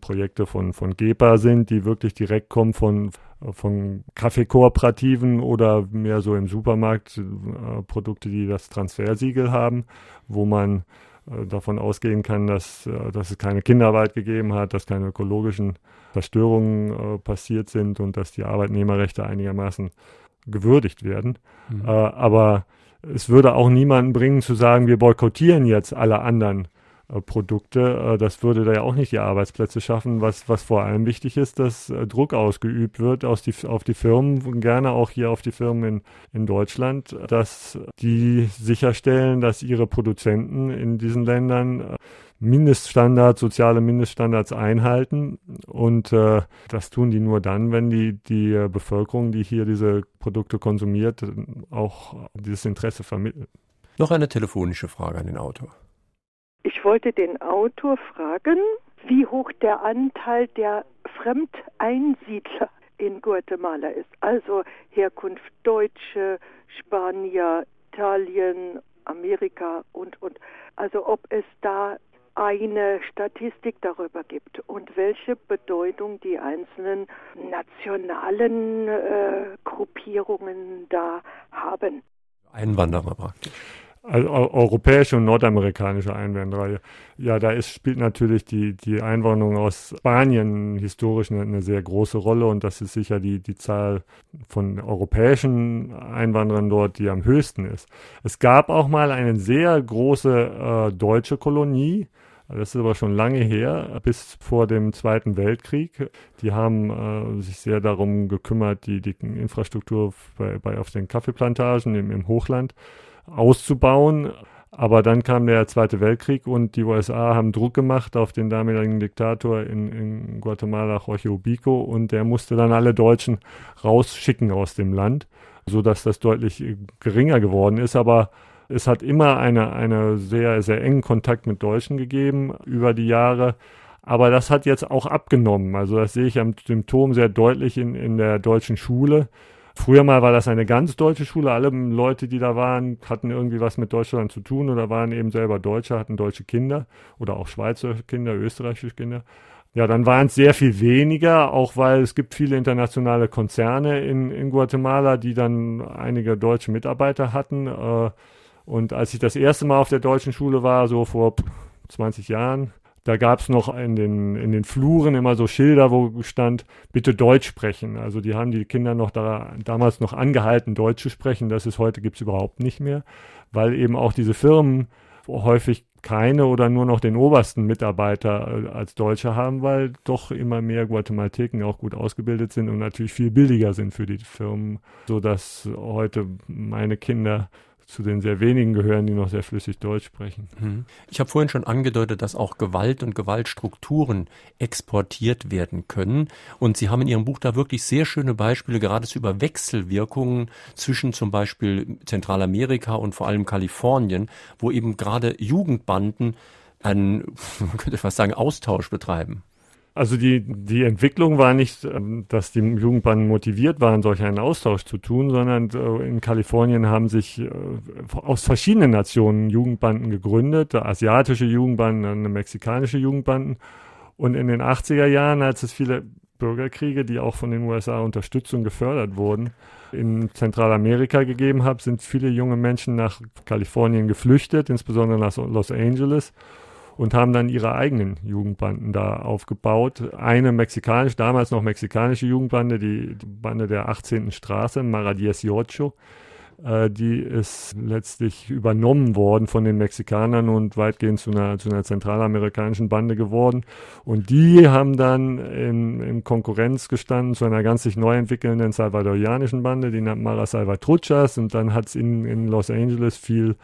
Projekte von, von GEPA sind, die wirklich direkt kommen von, von Kaffeekooperativen oder mehr so im Supermarkt äh, Produkte, die das Transfersiegel haben, wo man äh, davon ausgehen kann, dass, äh, dass es keine Kinderarbeit gegeben hat, dass keine ökologischen Zerstörungen äh, passiert sind und dass die Arbeitnehmerrechte einigermaßen gewürdigt werden. Mhm. Aber es würde auch niemanden bringen zu sagen, wir boykottieren jetzt alle anderen Produkte. Äh, das würde da ja auch nicht die Arbeitsplätze schaffen. Was, was vor allem wichtig ist, dass äh, Druck ausgeübt wird aus die, auf die Firmen, gerne auch hier auf die Firmen in, in Deutschland, dass die sicherstellen, dass ihre Produzenten in diesen Ländern äh, Mindeststandards, soziale Mindeststandards einhalten. Und äh, das tun die nur dann, wenn die, die äh, Bevölkerung, die hier diese Produkte konsumiert, auch dieses Interesse vermittelt. Noch eine telefonische Frage an den Autor. Ich wollte den Autor fragen, wie hoch der Anteil der Fremdeinsiedler in Guatemala ist. Also Herkunft Deutsche, Spanier, Italien, Amerika und, und. Also ob es da eine Statistik darüber gibt und welche Bedeutung die einzelnen nationalen äh, Gruppierungen da haben. Einwanderer praktisch. Also europäische und nordamerikanische Einwanderer. Ja, da ist, spielt natürlich die, die Einwanderung aus Spanien historisch eine, eine, sehr große Rolle und das ist sicher die, die Zahl von europäischen Einwanderern dort, die am höchsten ist. Es gab auch mal eine sehr große äh, deutsche Kolonie, das ist aber schon lange her, bis vor dem Zweiten Weltkrieg. Die haben äh, sich sehr darum gekümmert, die, die Infrastruktur bei, bei auf den Kaffeeplantagen im, im Hochland auszubauen. Aber dann kam der Zweite Weltkrieg und die USA haben Druck gemacht auf den damaligen Diktator in, in Guatemala, Jorge Ubico, und der musste dann alle Deutschen rausschicken aus dem Land, sodass das deutlich geringer geworden ist. Aber es hat immer eine, eine sehr, sehr engen Kontakt mit Deutschen gegeben über die Jahre. Aber das hat jetzt auch abgenommen. Also das sehe ich am Symptom sehr deutlich in, in der deutschen Schule. Früher mal war das eine ganz deutsche Schule. Alle Leute, die da waren, hatten irgendwie was mit Deutschland zu tun oder waren eben selber Deutsche, hatten deutsche Kinder oder auch Schweizer Kinder, österreichische Kinder. Ja, dann waren es sehr viel weniger, auch weil es gibt viele internationale Konzerne in, in Guatemala, die dann einige deutsche Mitarbeiter hatten. Äh, und als ich das erste Mal auf der deutschen Schule war, so vor 20 Jahren, da gab es noch in den, in den Fluren immer so Schilder, wo stand, bitte Deutsch sprechen. Also die haben die Kinder noch da, damals noch angehalten, Deutsch zu sprechen. Das ist heute gibt's überhaupt nicht mehr, weil eben auch diese Firmen häufig keine oder nur noch den obersten Mitarbeiter äh, als Deutsche haben, weil doch immer mehr Guatemalteken auch gut ausgebildet sind und natürlich viel billiger sind für die Firmen, so dass heute meine Kinder zu den sehr wenigen gehören, die noch sehr flüssig Deutsch sprechen. Mhm. Ich habe vorhin schon angedeutet, dass auch Gewalt und Gewaltstrukturen exportiert werden können. Und Sie haben in Ihrem Buch da wirklich sehr schöne Beispiele, geradezu über Wechselwirkungen zwischen zum Beispiel Zentralamerika und vor allem Kalifornien, wo eben gerade Jugendbanden einen, man könnte fast sagen, Austausch betreiben. Also die, die Entwicklung war nicht, ähm, dass die Jugendbanden motiviert waren, solch einen Austausch zu tun, sondern äh, in Kalifornien haben sich äh, aus verschiedenen Nationen Jugendbanden gegründet, asiatische Jugendbanden, mexikanische Jugendbanden. Und in den 80er Jahren, als es viele Bürgerkriege, die auch von den USA unterstützt und gefördert wurden, in Zentralamerika gegeben hat, sind viele junge Menschen nach Kalifornien geflüchtet, insbesondere nach Los Angeles und haben dann ihre eigenen Jugendbanden da aufgebaut. Eine mexikanisch, damals noch mexikanische Jugendbande, die, die Bande der 18. Straße, Mara Yocho, äh, die ist letztlich übernommen worden von den Mexikanern und weitgehend zu einer, zu einer zentralamerikanischen Bande geworden. Und die haben dann in, in Konkurrenz gestanden zu einer ganz sich neu entwickelnden salvadorianischen Bande, die nennt Mara Salvatruchas. Und dann hat es in, in Los Angeles viel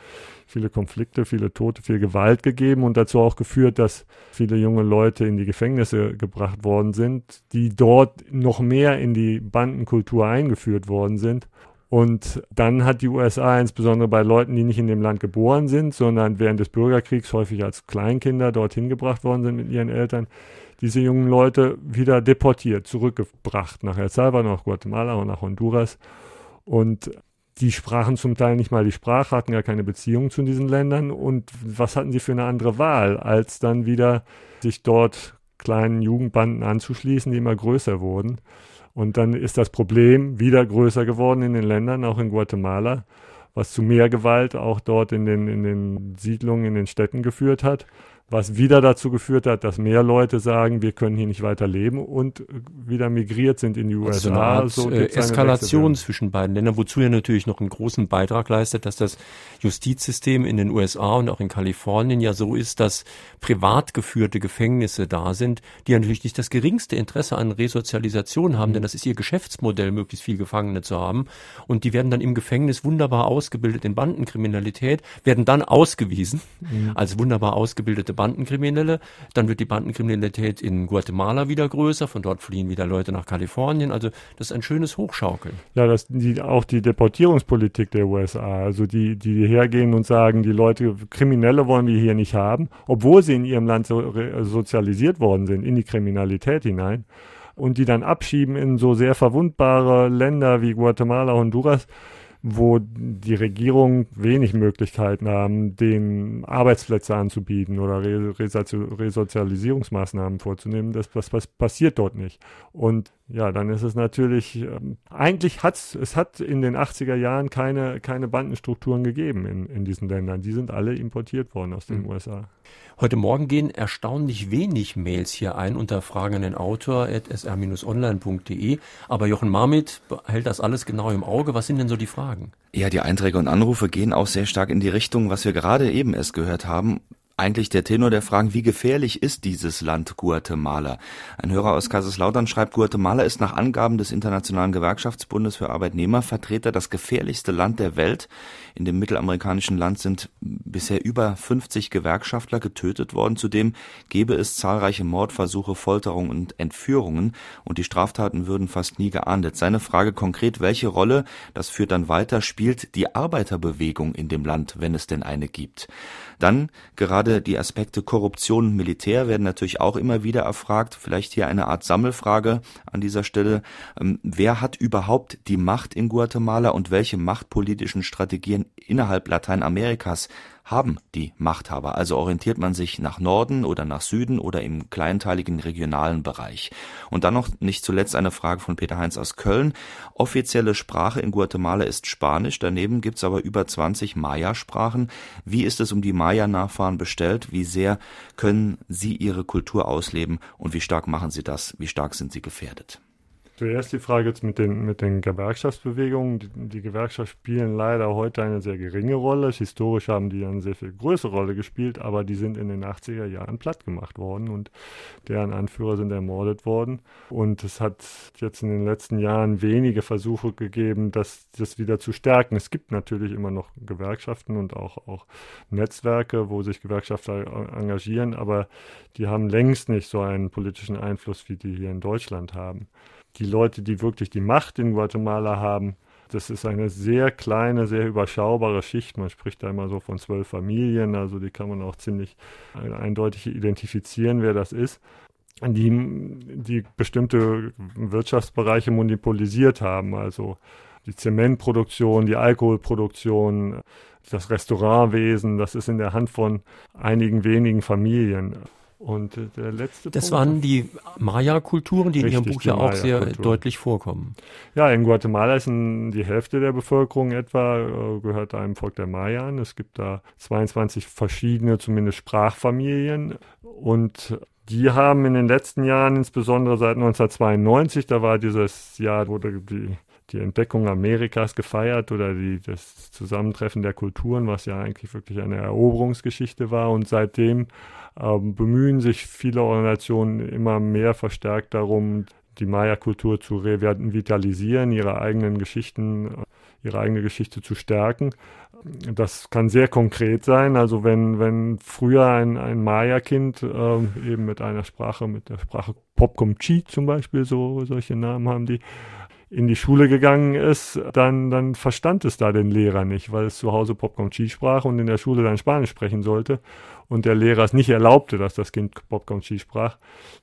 viele Konflikte, viele Tote, viel Gewalt gegeben und dazu auch geführt, dass viele junge Leute in die Gefängnisse gebracht worden sind, die dort noch mehr in die Bandenkultur eingeführt worden sind. Und dann hat die USA insbesondere bei Leuten, die nicht in dem Land geboren sind, sondern während des Bürgerkriegs häufig als Kleinkinder dorthin gebracht worden sind mit ihren Eltern, diese jungen Leute wieder deportiert, zurückgebracht nach El Salvador, nach Guatemala und nach Honduras. Und die sprachen zum Teil nicht mal die Sprache, hatten gar keine Beziehung zu diesen Ländern. Und was hatten sie für eine andere Wahl, als dann wieder sich dort kleinen Jugendbanden anzuschließen, die immer größer wurden. Und dann ist das Problem wieder größer geworden in den Ländern, auch in Guatemala, was zu mehr Gewalt auch dort in den, in den Siedlungen, in den Städten geführt hat was wieder dazu geführt hat, dass mehr Leute sagen, wir können hier nicht weiter leben und wieder migriert sind in die USA. Also eine Art, so äh, Eskalation zwischen beiden Ländern, wozu ja natürlich noch einen großen Beitrag leistet, dass das Justizsystem in den USA und auch in Kalifornien ja so ist, dass privat geführte Gefängnisse da sind, die ja natürlich nicht das geringste Interesse an Resozialisation haben, mhm. denn das ist ihr Geschäftsmodell, möglichst viel Gefangene zu haben. Und die werden dann im Gefängnis wunderbar ausgebildet in Bandenkriminalität, werden dann ausgewiesen mhm. als wunderbar ausgebildete Bandenkriminelle. Dann wird die Bandenkriminalität in Guatemala wieder größer. Von dort fliehen wieder Leute nach Kalifornien. Also das ist ein schönes Hochschaukeln. Ja, das die, auch die Deportierungspolitik der USA. Also die, die hergehen und sagen, die Leute, Kriminelle wollen wir hier nicht haben, obwohl sie in ihrem Land so, sozialisiert worden sind, in die Kriminalität hinein. Und die dann abschieben in so sehr verwundbare Länder wie Guatemala, Honduras wo die Regierung wenig Möglichkeiten haben, den Arbeitsplätze anzubieten oder Resozialisierungsmaßnahmen vorzunehmen. Das, das, das passiert dort nicht. Und ja, dann ist es natürlich, ähm, eigentlich hat es hat in den 80er Jahren keine, keine Bandenstrukturen gegeben in, in diesen Ländern. Die sind alle importiert worden aus den mhm. USA. Heute Morgen gehen erstaunlich wenig Mails hier ein unter fragenden Autor at sr-online.de. Aber Jochen Marmit hält das alles genau im Auge. Was sind denn so die Fragen? Ja, die Einträge und Anrufe gehen auch sehr stark in die Richtung, was wir gerade eben erst gehört haben eigentlich der Tenor der Fragen, wie gefährlich ist dieses Land Guatemala? Ein Hörer aus Kaiserslautern schreibt, Guatemala ist nach Angaben des Internationalen Gewerkschaftsbundes für Arbeitnehmervertreter das gefährlichste Land der Welt. In dem mittelamerikanischen Land sind bisher über 50 Gewerkschaftler getötet worden. Zudem gäbe es zahlreiche Mordversuche, Folterungen und Entführungen und die Straftaten würden fast nie geahndet. Seine Frage konkret, welche Rolle, das führt dann weiter, spielt die Arbeiterbewegung in dem Land, wenn es denn eine gibt? Dann gerade Gerade die Aspekte Korruption und Militär werden natürlich auch immer wieder erfragt. Vielleicht hier eine Art Sammelfrage an dieser Stelle. Ähm, wer hat überhaupt die Macht in Guatemala und welche machtpolitischen Strategien innerhalb Lateinamerikas haben die Machthaber. Also orientiert man sich nach Norden oder nach Süden oder im kleinteiligen regionalen Bereich. Und dann noch nicht zuletzt eine Frage von Peter Heinz aus Köln. Offizielle Sprache in Guatemala ist Spanisch, daneben gibt's aber über 20 Maya-Sprachen. Wie ist es um die Maya-Nachfahren bestellt? Wie sehr können sie ihre Kultur ausleben und wie stark machen sie das? Wie stark sind sie gefährdet? Zuerst die Frage jetzt mit den, mit den Gewerkschaftsbewegungen. Die, die Gewerkschaften spielen leider heute eine sehr geringe Rolle. Historisch haben die eine sehr viel größere Rolle gespielt, aber die sind in den 80er Jahren platt gemacht worden und deren Anführer sind ermordet worden. Und es hat jetzt in den letzten Jahren wenige Versuche gegeben, das, das wieder zu stärken. Es gibt natürlich immer noch Gewerkschaften und auch, auch Netzwerke, wo sich Gewerkschafter engagieren, aber die haben längst nicht so einen politischen Einfluss, wie die hier in Deutschland haben die Leute, die wirklich die Macht in Guatemala haben, das ist eine sehr kleine, sehr überschaubare Schicht. Man spricht da immer so von zwölf Familien, also die kann man auch ziemlich eindeutig identifizieren, wer das ist. Die, die bestimmte Wirtschaftsbereiche monopolisiert haben, also die Zementproduktion, die Alkoholproduktion, das Restaurantwesen, das ist in der Hand von einigen wenigen Familien. Und äh, der letzte Das Punkt waren die Maya-Kulturen, die richtig, in Ihrem Buch ja auch sehr deutlich vorkommen. Ja, in Guatemala ist die Hälfte der Bevölkerung etwa, äh, gehört einem Volk der Maya an. Es gibt da 22 verschiedene, zumindest Sprachfamilien. Und die haben in den letzten Jahren, insbesondere seit 1992, da war dieses Jahr, wurde die die Entdeckung Amerikas gefeiert oder die, das Zusammentreffen der Kulturen, was ja eigentlich wirklich eine Eroberungsgeschichte war. Und seitdem ähm, bemühen sich viele Organisationen immer mehr verstärkt darum, die Maya-Kultur zu revitalisieren, ihre eigenen Geschichten, ihre eigene Geschichte zu stärken. Das kann sehr konkret sein. Also wenn, wenn früher ein, ein Maya-Kind ähm, eben mit einer Sprache, mit der Sprache Popcom-Chi zum Beispiel, so solche Namen haben die, in die Schule gegangen ist, dann, dann verstand es da den Lehrer nicht, weil es zu Hause Popcorn Chi sprach und in der Schule dann Spanisch sprechen sollte und der Lehrer es nicht erlaubte, dass das Kind Popcorn Chi sprach.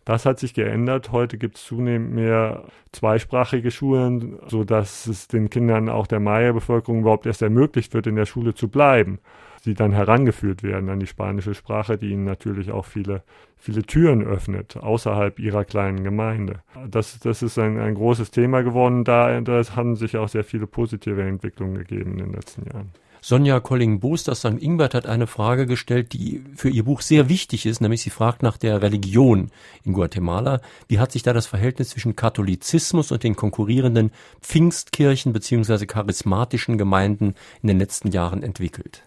Das hat sich geändert. Heute gibt es zunehmend mehr zweisprachige Schulen, so dass es den Kindern auch der Maya-Bevölkerung überhaupt erst ermöglicht wird, in der Schule zu bleiben die dann herangeführt werden an die spanische Sprache, die ihnen natürlich auch viele, viele Türen öffnet, außerhalb ihrer kleinen Gemeinde. Das, das ist ein, ein großes Thema geworden. Da, da haben sich auch sehr viele positive Entwicklungen gegeben in den letzten Jahren. Sonja Colling-Boos aus St. Ingbert hat eine Frage gestellt, die für ihr Buch sehr wichtig ist, nämlich sie fragt nach der Religion in Guatemala. Wie hat sich da das Verhältnis zwischen Katholizismus und den konkurrierenden Pfingstkirchen bzw. charismatischen Gemeinden in den letzten Jahren entwickelt?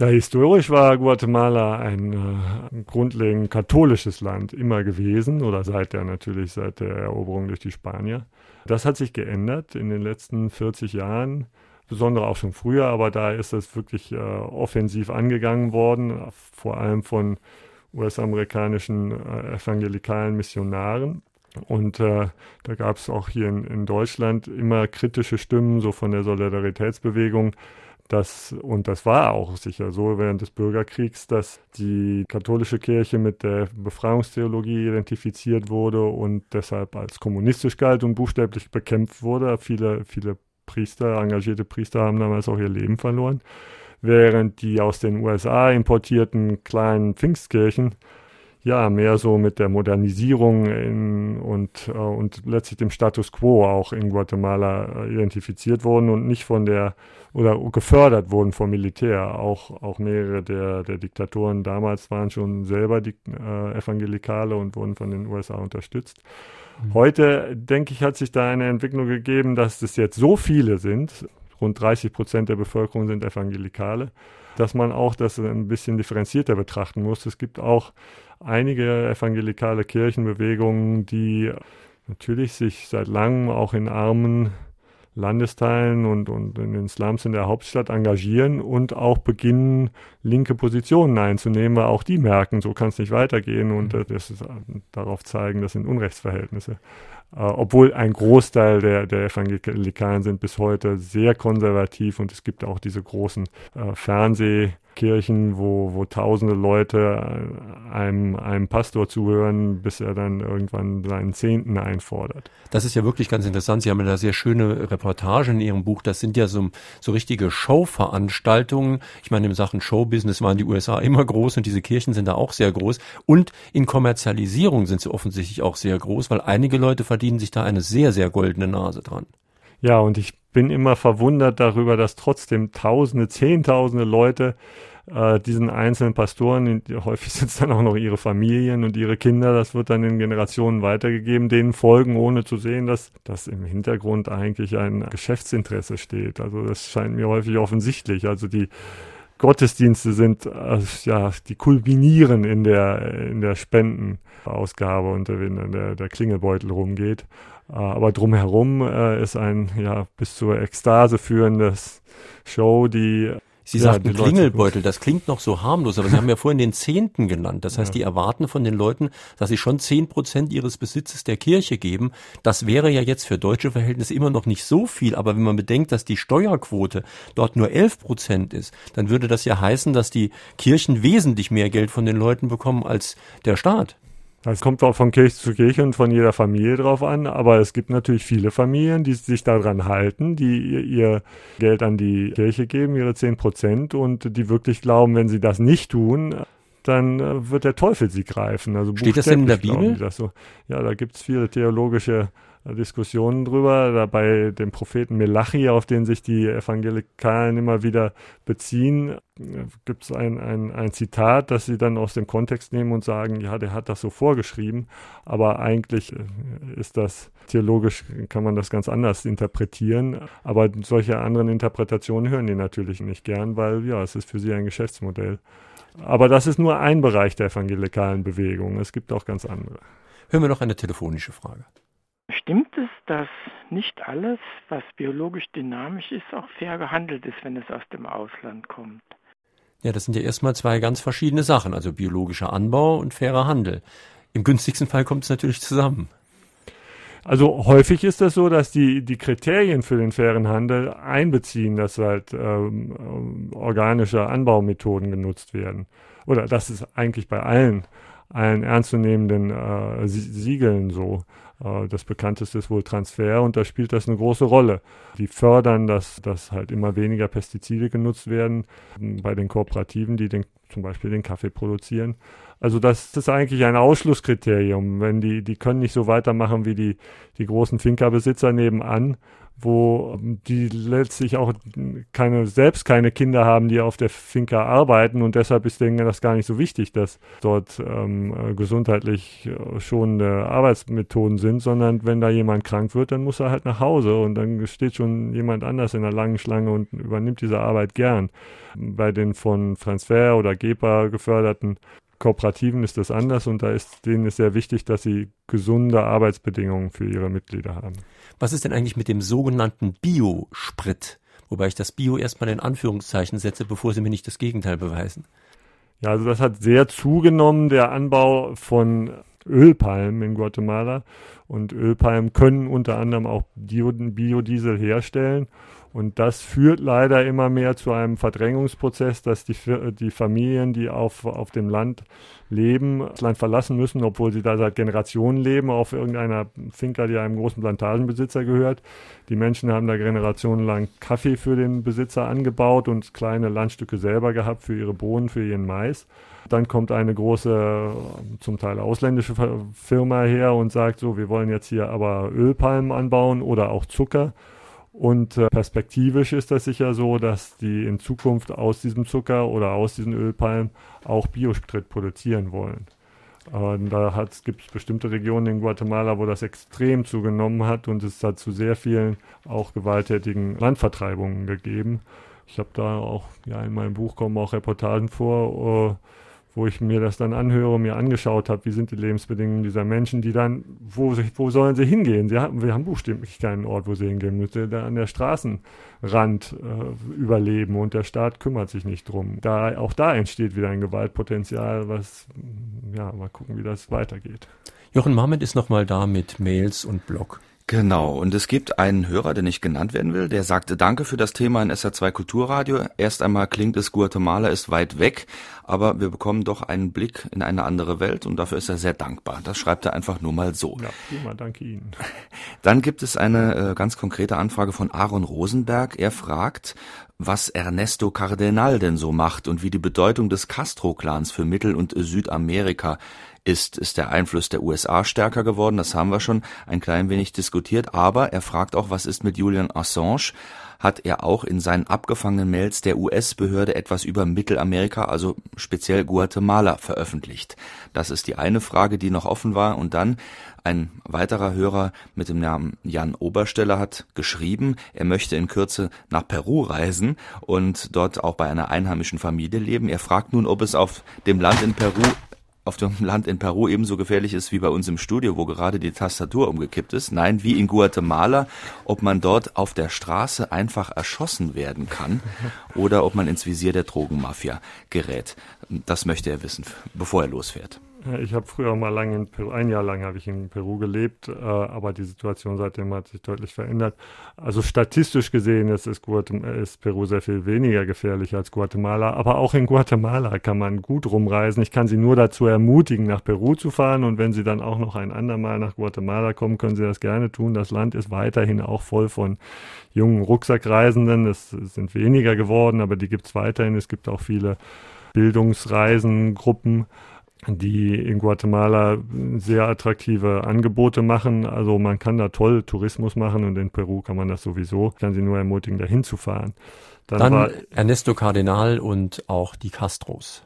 Ja, historisch war Guatemala ein, äh, grundlegend katholisches Land immer gewesen oder seit der natürlich seit der Eroberung durch die Spanier. Das hat sich geändert in den letzten 40 Jahren, besonders auch schon früher, aber da ist es wirklich äh, offensiv angegangen worden, vor allem von US-amerikanischen äh, evangelikalen Missionaren. Und äh, da gab es auch hier in, in Deutschland immer kritische Stimmen, so von der Solidaritätsbewegung, dass, und das war auch sicher so während des Bürgerkriegs, dass die katholische Kirche mit der Befreiungstheologie identifiziert wurde und deshalb als kommunistisch galt und buchstäblich bekämpft wurde. Viele, viele Priester, engagierte Priester haben damals auch ihr Leben verloren, während die aus den USA importierten kleinen Pfingstkirchen ja, mehr so mit der Modernisierung in, und, äh, und letztlich dem Status quo auch in Guatemala äh, identifiziert wurden und nicht von der oder gefördert wurden vom Militär. Auch, auch mehrere der, der Diktatoren damals waren schon selber die, äh, Evangelikale und wurden von den USA unterstützt. Mhm. Heute, denke ich, hat sich da eine Entwicklung gegeben, dass es jetzt so viele sind, rund 30 Prozent der Bevölkerung sind Evangelikale, dass man auch das ein bisschen differenzierter betrachten muss. Es gibt auch einige evangelikale Kirchenbewegungen, die natürlich sich seit langem auch in armen Landesteilen und, und in den Slums in der Hauptstadt engagieren und auch beginnen, linke Positionen einzunehmen, weil auch die merken, so kann es nicht weitergehen und äh, das ist, äh, darauf zeigen, das sind Unrechtsverhältnisse. Äh, obwohl ein Großteil der, der Evangelikalen sind bis heute sehr konservativ und es gibt auch diese großen äh, Fernseh- Kirchen, wo, wo tausende Leute einem, einem Pastor zuhören, bis er dann irgendwann seinen Zehnten einfordert. Das ist ja wirklich ganz interessant. Sie haben ja da sehr schöne Reportagen in Ihrem Buch. Das sind ja so, so richtige Showveranstaltungen. Ich meine, in Sachen Showbusiness waren die USA immer groß und diese Kirchen sind da auch sehr groß. Und in Kommerzialisierung sind sie offensichtlich auch sehr groß, weil einige Leute verdienen sich da eine sehr, sehr goldene Nase dran. Ja, und ich bin immer verwundert darüber, dass trotzdem Tausende, Zehntausende Leute äh, diesen einzelnen Pastoren, häufig sind es dann auch noch ihre Familien und ihre Kinder, das wird dann in Generationen weitergegeben, denen folgen, ohne zu sehen, dass das im Hintergrund eigentlich ein Geschäftsinteresse steht. Also das scheint mir häufig offensichtlich. Also die Gottesdienste sind, äh, ja, die kulminieren in der, in der Spendenausgabe und wenn der, der Klingelbeutel rumgeht. Äh, aber drumherum ist ein ja bis zur Ekstase führendes Show, die Sie ja, sagten Klingelbeutel, das klingt noch so harmlos, aber Sie haben ja vorhin den Zehnten genannt. Das heißt, ja. die erwarten von den Leuten, dass sie schon zehn Prozent ihres Besitzes der Kirche geben. Das wäre ja jetzt für deutsche Verhältnisse immer noch nicht so viel, aber wenn man bedenkt, dass die Steuerquote dort nur elf Prozent ist, dann würde das ja heißen, dass die Kirchen wesentlich mehr Geld von den Leuten bekommen als der Staat. Es kommt auch von Kirche zu Kirche und von jeder Familie drauf an, aber es gibt natürlich viele Familien, die sich daran halten, die ihr, ihr Geld an die Kirche geben, ihre 10 Prozent und die wirklich glauben, wenn sie das nicht tun, dann äh, wird der Teufel sie greifen. Also Steht das denn in der Bibel? So. Ja, da gibt es viele theologische Diskussionen drüber. Da bei dem Propheten Melachi, auf den sich die Evangelikalen immer wieder beziehen, gibt es ein, ein, ein Zitat, das sie dann aus dem Kontext nehmen und sagen, ja, der hat das so vorgeschrieben, aber eigentlich äh, ist das theologisch, kann man das ganz anders interpretieren. Aber solche anderen Interpretationen hören die natürlich nicht gern, weil ja, es ist für sie ein Geschäftsmodell. Aber das ist nur ein Bereich der evangelikalen Bewegung. Es gibt auch ganz andere. Hören wir noch eine telefonische Frage. Stimmt es, dass nicht alles, was biologisch dynamisch ist, auch fair gehandelt ist, wenn es aus dem Ausland kommt? Ja, das sind ja erstmal zwei ganz verschiedene Sachen, also biologischer Anbau und fairer Handel. Im günstigsten Fall kommt es natürlich zusammen. Also häufig ist das so, dass die, die Kriterien für den fairen Handel einbeziehen, dass halt ähm, organische Anbaumethoden genutzt werden. Oder das ist eigentlich bei allen, allen ernstzunehmenden äh, Siegeln so. Äh, das bekannteste ist wohl Transfer und da spielt das eine große Rolle. Die fördern, dass, dass halt immer weniger Pestizide genutzt werden bei den Kooperativen, die den, zum Beispiel den Kaffee produzieren. Also das ist eigentlich ein Ausschlusskriterium. Wenn die, die können nicht so weitermachen wie die, die großen Finca-Besitzer nebenan, wo die letztlich auch keine, selbst keine Kinder haben, die auf der Finca arbeiten und deshalb ist denen das gar nicht so wichtig, dass dort ähm, gesundheitlich äh, schonende Arbeitsmethoden sind, sondern wenn da jemand krank wird, dann muss er halt nach Hause und dann steht schon jemand anders in der langen Schlange und übernimmt diese Arbeit gern. Bei den von Transfer oder GEPA geförderten Kooperativen ist das anders und da ist denen ist sehr wichtig, dass sie gesunde Arbeitsbedingungen für ihre Mitglieder haben. Was ist denn eigentlich mit dem sogenannten Biosprit? Wobei ich das Bio erstmal in Anführungszeichen setze, bevor sie mir nicht das Gegenteil beweisen. Ja, also das hat sehr zugenommen, der Anbau von Ölpalmen in Guatemala. Und Ölpalmen können unter anderem auch Biodiesel herstellen. Und das führt leider immer mehr zu einem Verdrängungsprozess, dass die, die Familien, die auf, auf dem Land leben, das Land verlassen müssen, obwohl sie da seit Generationen leben, auf irgendeiner Finca, die einem großen Plantagenbesitzer gehört. Die Menschen haben da generationenlang Kaffee für den Besitzer angebaut und kleine Landstücke selber gehabt für ihre Bohnen, für ihren Mais. Dann kommt eine große, zum Teil ausländische Firma her und sagt so, wir wollen jetzt hier aber Ölpalmen anbauen oder auch Zucker. Und äh, perspektivisch ist das sicher so, dass die in Zukunft aus diesem Zucker oder aus diesen Ölpalmen auch Biosprit produzieren wollen. Äh, da gibt es bestimmte Regionen in Guatemala, wo das extrem zugenommen hat und es hat zu sehr vielen auch gewalttätigen Landvertreibungen gegeben. Ich habe da auch, ja, in meinem Buch kommen auch Reportagen vor, äh, wo ich mir das dann anhöre mir angeschaut habe, wie sind die Lebensbedingungen dieser Menschen, die dann, wo, wo sollen sie hingehen? Sie haben, wir haben buchstäblich keinen Ort, wo sie hingehen müssen. Da an der Straßenrand äh, überleben und der Staat kümmert sich nicht drum. Da, auch da entsteht wieder ein Gewaltpotenzial, was, ja, mal gucken, wie das weitergeht. Jochen Marmet ist nochmal da mit Mails und Blog. Genau, und es gibt einen Hörer, der nicht genannt werden will, der sagte Danke für das Thema in SR2 Kulturradio. Erst einmal klingt es, Guatemala ist weit weg, aber wir bekommen doch einen Blick in eine andere Welt und dafür ist er sehr dankbar. Das schreibt er einfach nur mal so. Ja, prima, danke Ihnen. Dann gibt es eine äh, ganz konkrete Anfrage von Aaron Rosenberg. Er fragt, was Ernesto Cardenal denn so macht und wie die Bedeutung des Castro-Clans für Mittel- und Südamerika ist, ist der Einfluss der USA stärker geworden, das haben wir schon ein klein wenig diskutiert, aber er fragt auch, was ist mit Julian Assange? Hat er auch in seinen abgefangenen Mails der US-Behörde etwas über Mittelamerika, also speziell Guatemala, veröffentlicht? Das ist die eine Frage, die noch offen war. Und dann ein weiterer Hörer mit dem Namen Jan Obersteller hat geschrieben, er möchte in Kürze nach Peru reisen und dort auch bei einer einheimischen Familie leben. Er fragt nun, ob es auf dem Land in Peru auf dem Land in Peru ebenso gefährlich ist wie bei uns im Studio, wo gerade die Tastatur umgekippt ist. Nein, wie in Guatemala, ob man dort auf der Straße einfach erschossen werden kann oder ob man ins Visier der Drogenmafia gerät. Das möchte er wissen, bevor er losfährt. Ich habe früher mal lange in Peru, ein Jahr lang habe ich in Peru gelebt, äh, aber die Situation seitdem hat sich deutlich verändert. Also statistisch gesehen ist, ist, ist, Peru sehr viel weniger gefährlich als Guatemala, aber auch in Guatemala kann man gut rumreisen. Ich kann Sie nur dazu ermutigen, nach Peru zu fahren und wenn Sie dann auch noch ein andermal nach Guatemala kommen, können Sie das gerne tun. Das Land ist weiterhin auch voll von jungen Rucksackreisenden. Es sind weniger geworden, aber die gibt es weiterhin. Es gibt auch viele Bildungsreisengruppen die in Guatemala sehr attraktive Angebote machen. Also man kann da toll Tourismus machen und in Peru kann man das sowieso. Ich kann sie nur ermutigen, dahin zu fahren. Dann, Dann war, Ernesto Cardinal und auch die Castros.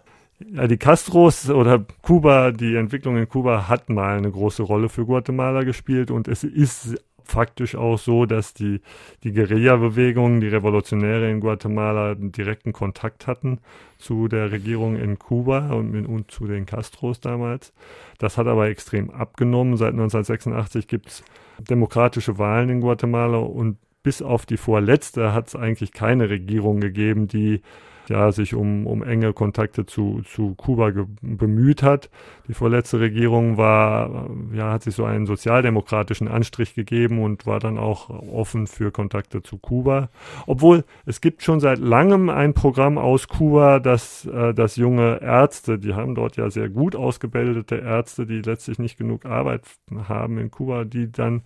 Ja, die Castros oder Kuba, die Entwicklung in Kuba hat mal eine große Rolle für Guatemala gespielt und es ist faktisch auch so, dass die, die Guerilla-Bewegung, die Revolutionäre in Guatemala einen direkten Kontakt hatten zu der Regierung in Kuba und, und zu den Castros damals. Das hat aber extrem abgenommen. Seit 1986 gibt es demokratische Wahlen in Guatemala und bis auf die vorletzte hat es eigentlich keine Regierung gegeben, die ja, sich um, um enge Kontakte zu, zu Kuba bemüht hat. Die vorletzte Regierung war, ja, hat sich so einen sozialdemokratischen Anstrich gegeben und war dann auch offen für Kontakte zu Kuba. Obwohl es gibt schon seit langem ein Programm aus Kuba, das, äh, junge Ärzte, die haben dort ja sehr gut ausgebildete Ärzte, die letztlich nicht genug Arbeit haben in Kuba, die dann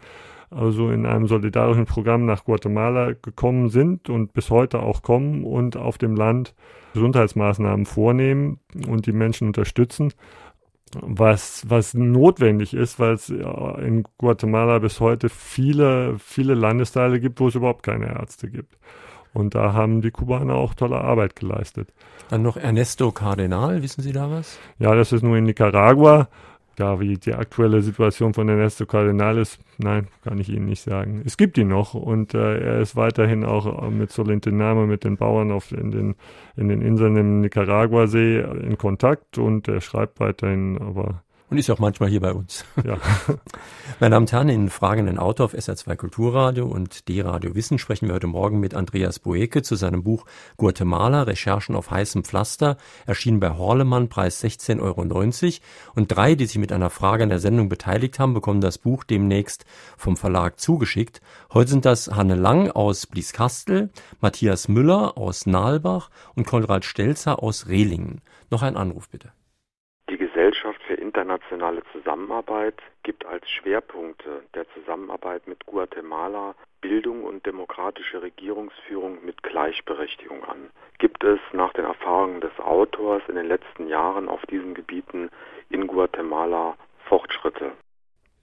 also in einem solidarischen Programm nach Guatemala gekommen sind und bis heute auch kommen und auf dem Land Gesundheitsmaßnahmen vornehmen und die Menschen unterstützen, was, was notwendig ist, weil es in Guatemala bis heute viele, viele Landesteile gibt, wo es überhaupt keine Ärzte gibt. Und da haben die Kubaner auch tolle Arbeit geleistet. Dann noch Ernesto Cardenal, wissen Sie da was? Ja, das ist nur in Nicaragua. Ja, wie die aktuelle Situation von Ernesto Cardenal ist, nein, kann ich Ihnen nicht sagen. Es gibt ihn noch und äh, er ist weiterhin auch äh, mit Solentiname, mit den Bauern auf, in, den, in den Inseln im Nicaragua-See in Kontakt und er schreibt weiterhin, aber und ist auch manchmal hier bei uns. Ja. Meine Damen und Herren, in Fragenden Autor auf SR2 Kulturradio und D-Radio Wissen sprechen wir heute Morgen mit Andreas Boeke zu seinem Buch Guatemala, Recherchen auf heißem Pflaster, erschienen bei Horlemann, Preis 16,90 Euro. Und drei, die sich mit einer Frage an der Sendung beteiligt haben, bekommen das Buch demnächst vom Verlag zugeschickt. Heute sind das Hanne Lang aus Blieskastel, Matthias Müller aus Nalbach und Konrad Stelzer aus Rehlingen. Noch ein Anruf bitte. Internationale Zusammenarbeit gibt als Schwerpunkte der Zusammenarbeit mit Guatemala Bildung und demokratische Regierungsführung mit Gleichberechtigung an. Gibt es nach den Erfahrungen des Autors in den letzten Jahren auf diesen Gebieten in Guatemala Fortschritte?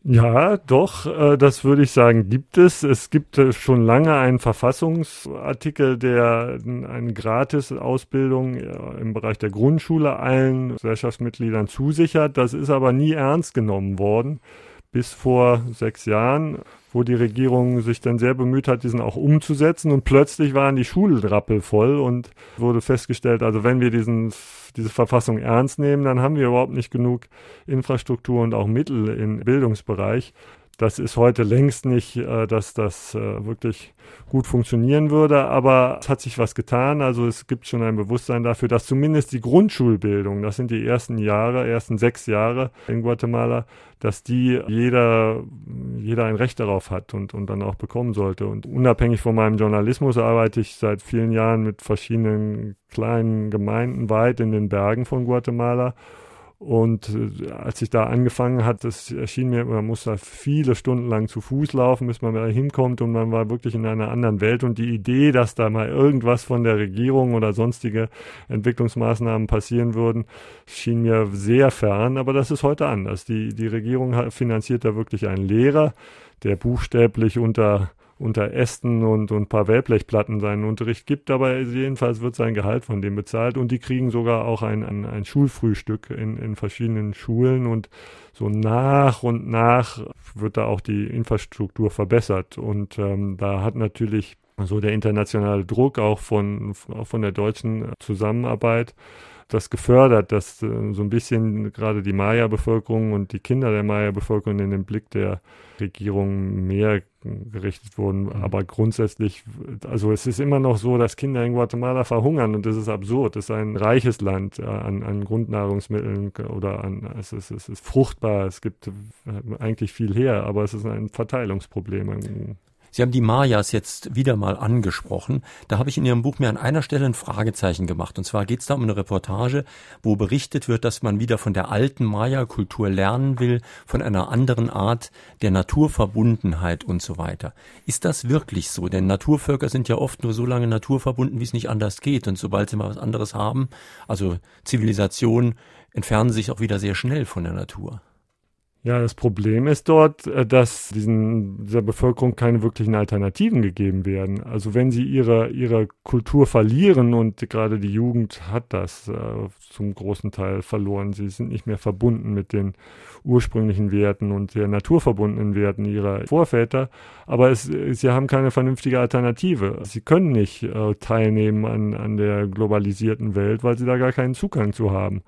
Ja, doch, äh, das würde ich sagen, gibt es. Es gibt äh, schon lange einen Verfassungsartikel, der eine Gratis-Ausbildung äh, im Bereich der Grundschule allen Gesellschaftsmitgliedern zusichert. Das ist aber nie ernst genommen worden bis vor sechs Jahren, wo die Regierung sich dann sehr bemüht hat, diesen auch umzusetzen. Und plötzlich waren die Schulen rappelvoll und wurde festgestellt, also wenn wir diesen, diese Verfassung ernst nehmen, dann haben wir überhaupt nicht genug Infrastruktur und auch Mittel im Bildungsbereich. Das ist heute längst nicht, äh, dass das äh, wirklich gut funktionieren würde, aber es hat sich was getan. Also es gibt schon ein Bewusstsein dafür, dass zumindest die Grundschulbildung, das sind die ersten Jahre, ersten sechs Jahre in Guatemala, dass die jeder, jeder ein Recht darauf hat und, und dann auch bekommen sollte. Und unabhängig von meinem Journalismus arbeite ich seit vielen Jahren mit verschiedenen kleinen Gemeinden weit in den Bergen von Guatemala und äh, als ich da angefangen hat, das erschien mir, man muss da viele Stunden lang zu Fuß laufen, bis man da hinkommt und man war wirklich in einer anderen Welt. Und die Idee, dass da mal irgendwas von der Regierung oder sonstige Entwicklungsmaßnahmen passieren würden, schien mir sehr fern. Aber das ist heute anders. Die, die Regierung finanziert da wirklich einen Lehrer, der buchstäblich unter unter Ästen und, und ein paar Wellblechplatten seinen Unterricht gibt, aber jedenfalls wird sein Gehalt von dem bezahlt und die kriegen sogar auch ein, ein, ein Schulfrühstück in, in verschiedenen Schulen und so nach und nach wird da auch die Infrastruktur verbessert und ähm, da hat natürlich so der internationale Druck auch von, auch von der deutschen Zusammenarbeit das gefördert, dass äh, so ein bisschen gerade die Maya-Bevölkerung und die Kinder der Maya-Bevölkerung in den Blick der Regierung mehr gerichtet wurden. Mhm. Aber grundsätzlich, also es ist immer noch so, dass Kinder in Guatemala verhungern und das ist absurd. Es ist ein reiches Land äh, an, an Grundnahrungsmitteln oder an, es ist, es ist fruchtbar, es gibt äh, eigentlich viel her, aber es ist ein Verteilungsproblem. Sie haben die Mayas jetzt wieder mal angesprochen. Da habe ich in Ihrem Buch mir an einer Stelle ein Fragezeichen gemacht. Und zwar geht es da um eine Reportage, wo berichtet wird, dass man wieder von der alten Maya-Kultur lernen will, von einer anderen Art der Naturverbundenheit und so weiter. Ist das wirklich so? Denn Naturvölker sind ja oft nur so lange naturverbunden, wie es nicht anders geht. Und sobald sie mal was anderes haben, also Zivilisation, entfernen sich auch wieder sehr schnell von der Natur. Ja, das Problem ist dort, äh, dass diesen, dieser Bevölkerung keine wirklichen Alternativen gegeben werden. Also wenn sie ihre, ihre Kultur verlieren und gerade die Jugend hat das äh, zum großen Teil verloren, sie sind nicht mehr verbunden mit den ursprünglichen Werten und der naturverbundenen Werten ihrer Vorväter, aber es, sie haben keine vernünftige Alternative. Sie können nicht äh, teilnehmen an, an der globalisierten Welt, weil sie da gar keinen Zugang zu haben.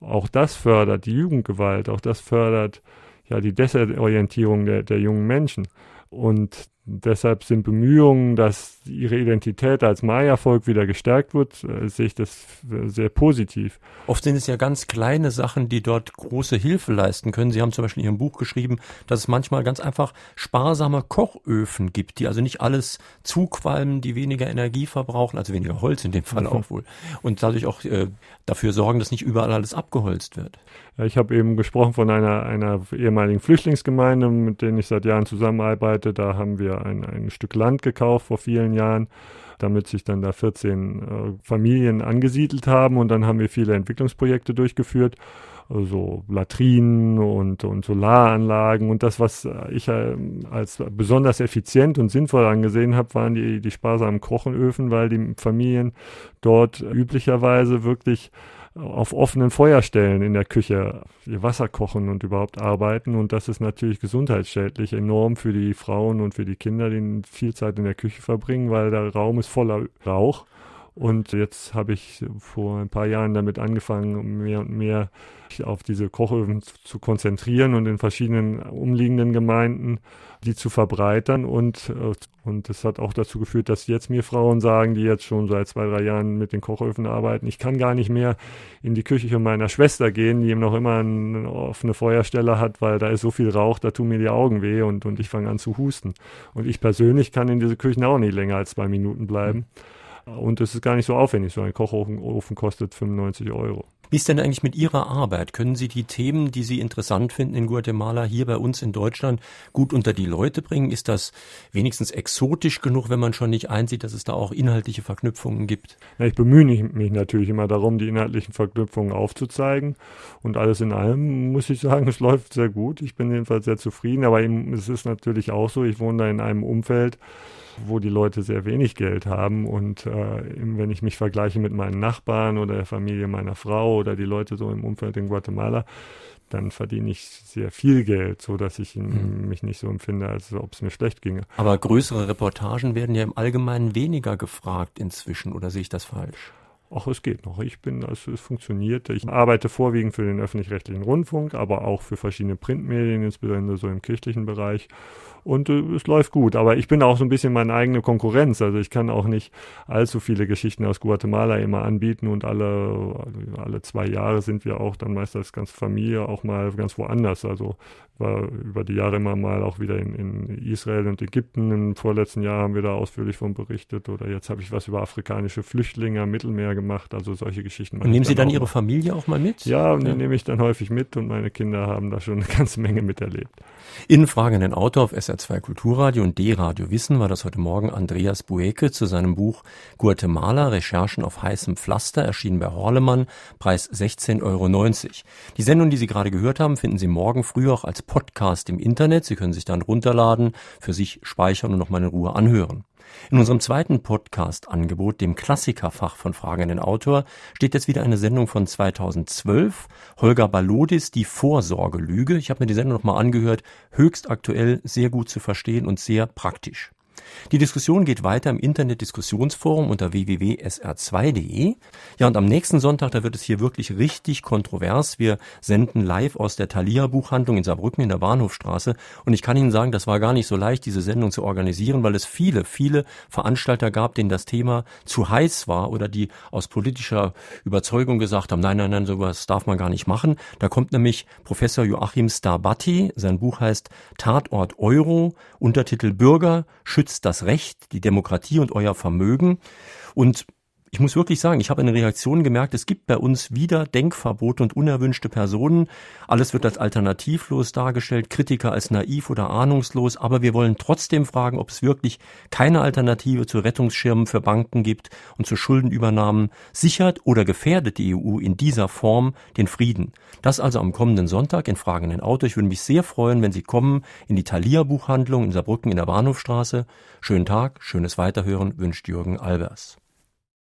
Auch das fördert die Jugendgewalt, auch das fördert ja die Desorientierung der, der jungen Menschen. Und deshalb sind Bemühungen, dass ihre Identität als Maya-Volk wieder gestärkt wird, äh, sehe ich das sehr positiv. Oft sind es ja ganz kleine Sachen, die dort große Hilfe leisten können. Sie haben zum Beispiel in Ihrem Buch geschrieben, dass es manchmal ganz einfach sparsame Kochöfen gibt, die also nicht alles zuqualmen, die weniger Energie verbrauchen, also weniger Holz in dem Fall mhm. auch wohl, und dadurch auch äh, dafür sorgen, dass nicht überall alles abgeholzt wird. Ja, ich habe eben gesprochen von einer, einer ehemaligen Flüchtlingsgemeinde, mit denen ich seit Jahren zusammenarbeite. Da haben wir ein, ein Stück Land gekauft vor vielen Jahren, damit sich dann da 14 äh, Familien angesiedelt haben und dann haben wir viele Entwicklungsprojekte durchgeführt so Latrinen und, und Solaranlagen. Und das, was ich äh, als besonders effizient und sinnvoll angesehen habe, waren die, die sparsamen Kochenöfen, weil die Familien dort üblicherweise wirklich auf offenen Feuerstellen in der Küche ihr Wasser kochen und überhaupt arbeiten. Und das ist natürlich gesundheitsschädlich enorm für die Frauen und für die Kinder, die viel Zeit in der Küche verbringen, weil der Raum ist voller Rauch. Und jetzt habe ich vor ein paar Jahren damit angefangen, mehr und mehr auf diese Kochöfen zu konzentrieren und in verschiedenen umliegenden Gemeinden die zu verbreitern. Und, äh, und das hat auch dazu geführt, dass jetzt mir Frauen sagen, die jetzt schon seit zwei, drei Jahren mit den Kochöfen arbeiten, ich kann gar nicht mehr in die Küche meiner Schwester gehen, die eben noch immer eine offene Feuerstelle hat, weil da ist so viel Rauch, da tun mir die Augen weh und, und ich fange an zu husten. Und ich persönlich kann in diese Küchen auch nicht länger als zwei Minuten bleiben. Mhm. Und es ist gar nicht so aufwendig. So ein Kochofen kostet 95 Euro. Wie ist denn eigentlich mit Ihrer Arbeit? Können Sie die Themen, die Sie interessant finden in Guatemala, hier bei uns in Deutschland gut unter die Leute bringen? Ist das wenigstens exotisch genug, wenn man schon nicht einsieht, dass es da auch inhaltliche Verknüpfungen gibt? Ja, ich bemühe mich natürlich immer darum, die inhaltlichen Verknüpfungen aufzuzeigen. Und alles in allem muss ich sagen, es läuft sehr gut. Ich bin jedenfalls sehr zufrieden. Aber es ist natürlich auch so, ich wohne da in einem Umfeld, wo die Leute sehr wenig Geld haben. Und äh, wenn ich mich vergleiche mit meinen Nachbarn oder der Familie meiner Frau oder die Leute so im Umfeld in Guatemala, dann verdiene ich sehr viel Geld, so dass ich mhm. mich nicht so empfinde, als ob es mir schlecht ginge. Aber größere Reportagen werden ja im Allgemeinen weniger gefragt inzwischen, oder sehe ich das falsch? Ach, es geht noch. Ich bin, also es funktioniert. Ich arbeite vorwiegend für den öffentlich-rechtlichen Rundfunk, aber auch für verschiedene Printmedien, insbesondere so im kirchlichen Bereich und äh, es läuft gut. Aber ich bin auch so ein bisschen meine eigene Konkurrenz. Also ich kann auch nicht allzu viele Geschichten aus Guatemala immer anbieten und alle, alle zwei Jahre sind wir auch dann meist als ganze Familie auch mal ganz woanders. Also war über die Jahre immer mal auch wieder in, in Israel und Ägypten. Im vorletzten Jahr haben wir da ausführlich von berichtet. Oder jetzt habe ich was über afrikanische Flüchtlinge am Mittelmeer gemacht. Also solche Geschichten. Und nehmen Sie dann, dann Ihre Familie auch mal mit? Ja, und ja. die nehme ich dann häufig mit und meine Kinder haben da schon eine ganze Menge miterlebt. In Frage an den Autor auf SR2 Kulturradio und D-Radio Wissen war das heute Morgen Andreas Bueke zu seinem Buch Guatemala Recherchen auf heißem Pflaster, erschienen bei Horlemann, Preis 16,90 Euro. Die Sendung, die Sie gerade gehört haben, finden Sie morgen früh auch als Podcast im Internet. Sie können sich dann runterladen, für sich speichern und nochmal in Ruhe anhören. In unserem zweiten Podcast-Angebot, dem Klassikerfach von Fragen an den Autor, steht jetzt wieder eine Sendung von 2012. Holger Balodis, die Vorsorgelüge. Ich habe mir die Sendung nochmal angehört. Höchst aktuell, sehr gut zu verstehen und sehr praktisch. Die Diskussion geht weiter im Internet-Diskussionsforum unter www.sr2.de. Ja, und am nächsten Sonntag, da wird es hier wirklich richtig kontrovers. Wir senden live aus der Thalia Buchhandlung in Saarbrücken in der Bahnhofstraße. Und ich kann Ihnen sagen, das war gar nicht so leicht, diese Sendung zu organisieren, weil es viele, viele Veranstalter gab, denen das Thema zu heiß war oder die aus politischer Überzeugung gesagt haben, nein, nein, nein, sowas darf man gar nicht machen. Da kommt nämlich Professor Joachim Starbatti. Sein Buch heißt Tatort Euro, Untertitel Bürger, schützt das Recht, die Demokratie und euer Vermögen. Und ich muss wirklich sagen, ich habe eine Reaktion gemerkt, es gibt bei uns wieder Denkverbote und unerwünschte Personen. Alles wird als alternativlos dargestellt, Kritiker als naiv oder ahnungslos, aber wir wollen trotzdem fragen, ob es wirklich keine Alternative zu Rettungsschirmen für Banken gibt und zu Schuldenübernahmen. Sichert oder gefährdet die EU in dieser Form den Frieden? Das also am kommenden Sonntag in Fragen in den Auto. Ich würde mich sehr freuen, wenn Sie kommen in die Thalia Buchhandlung in Saarbrücken in der Bahnhofstraße. Schönen Tag, schönes Weiterhören wünscht Jürgen Albers.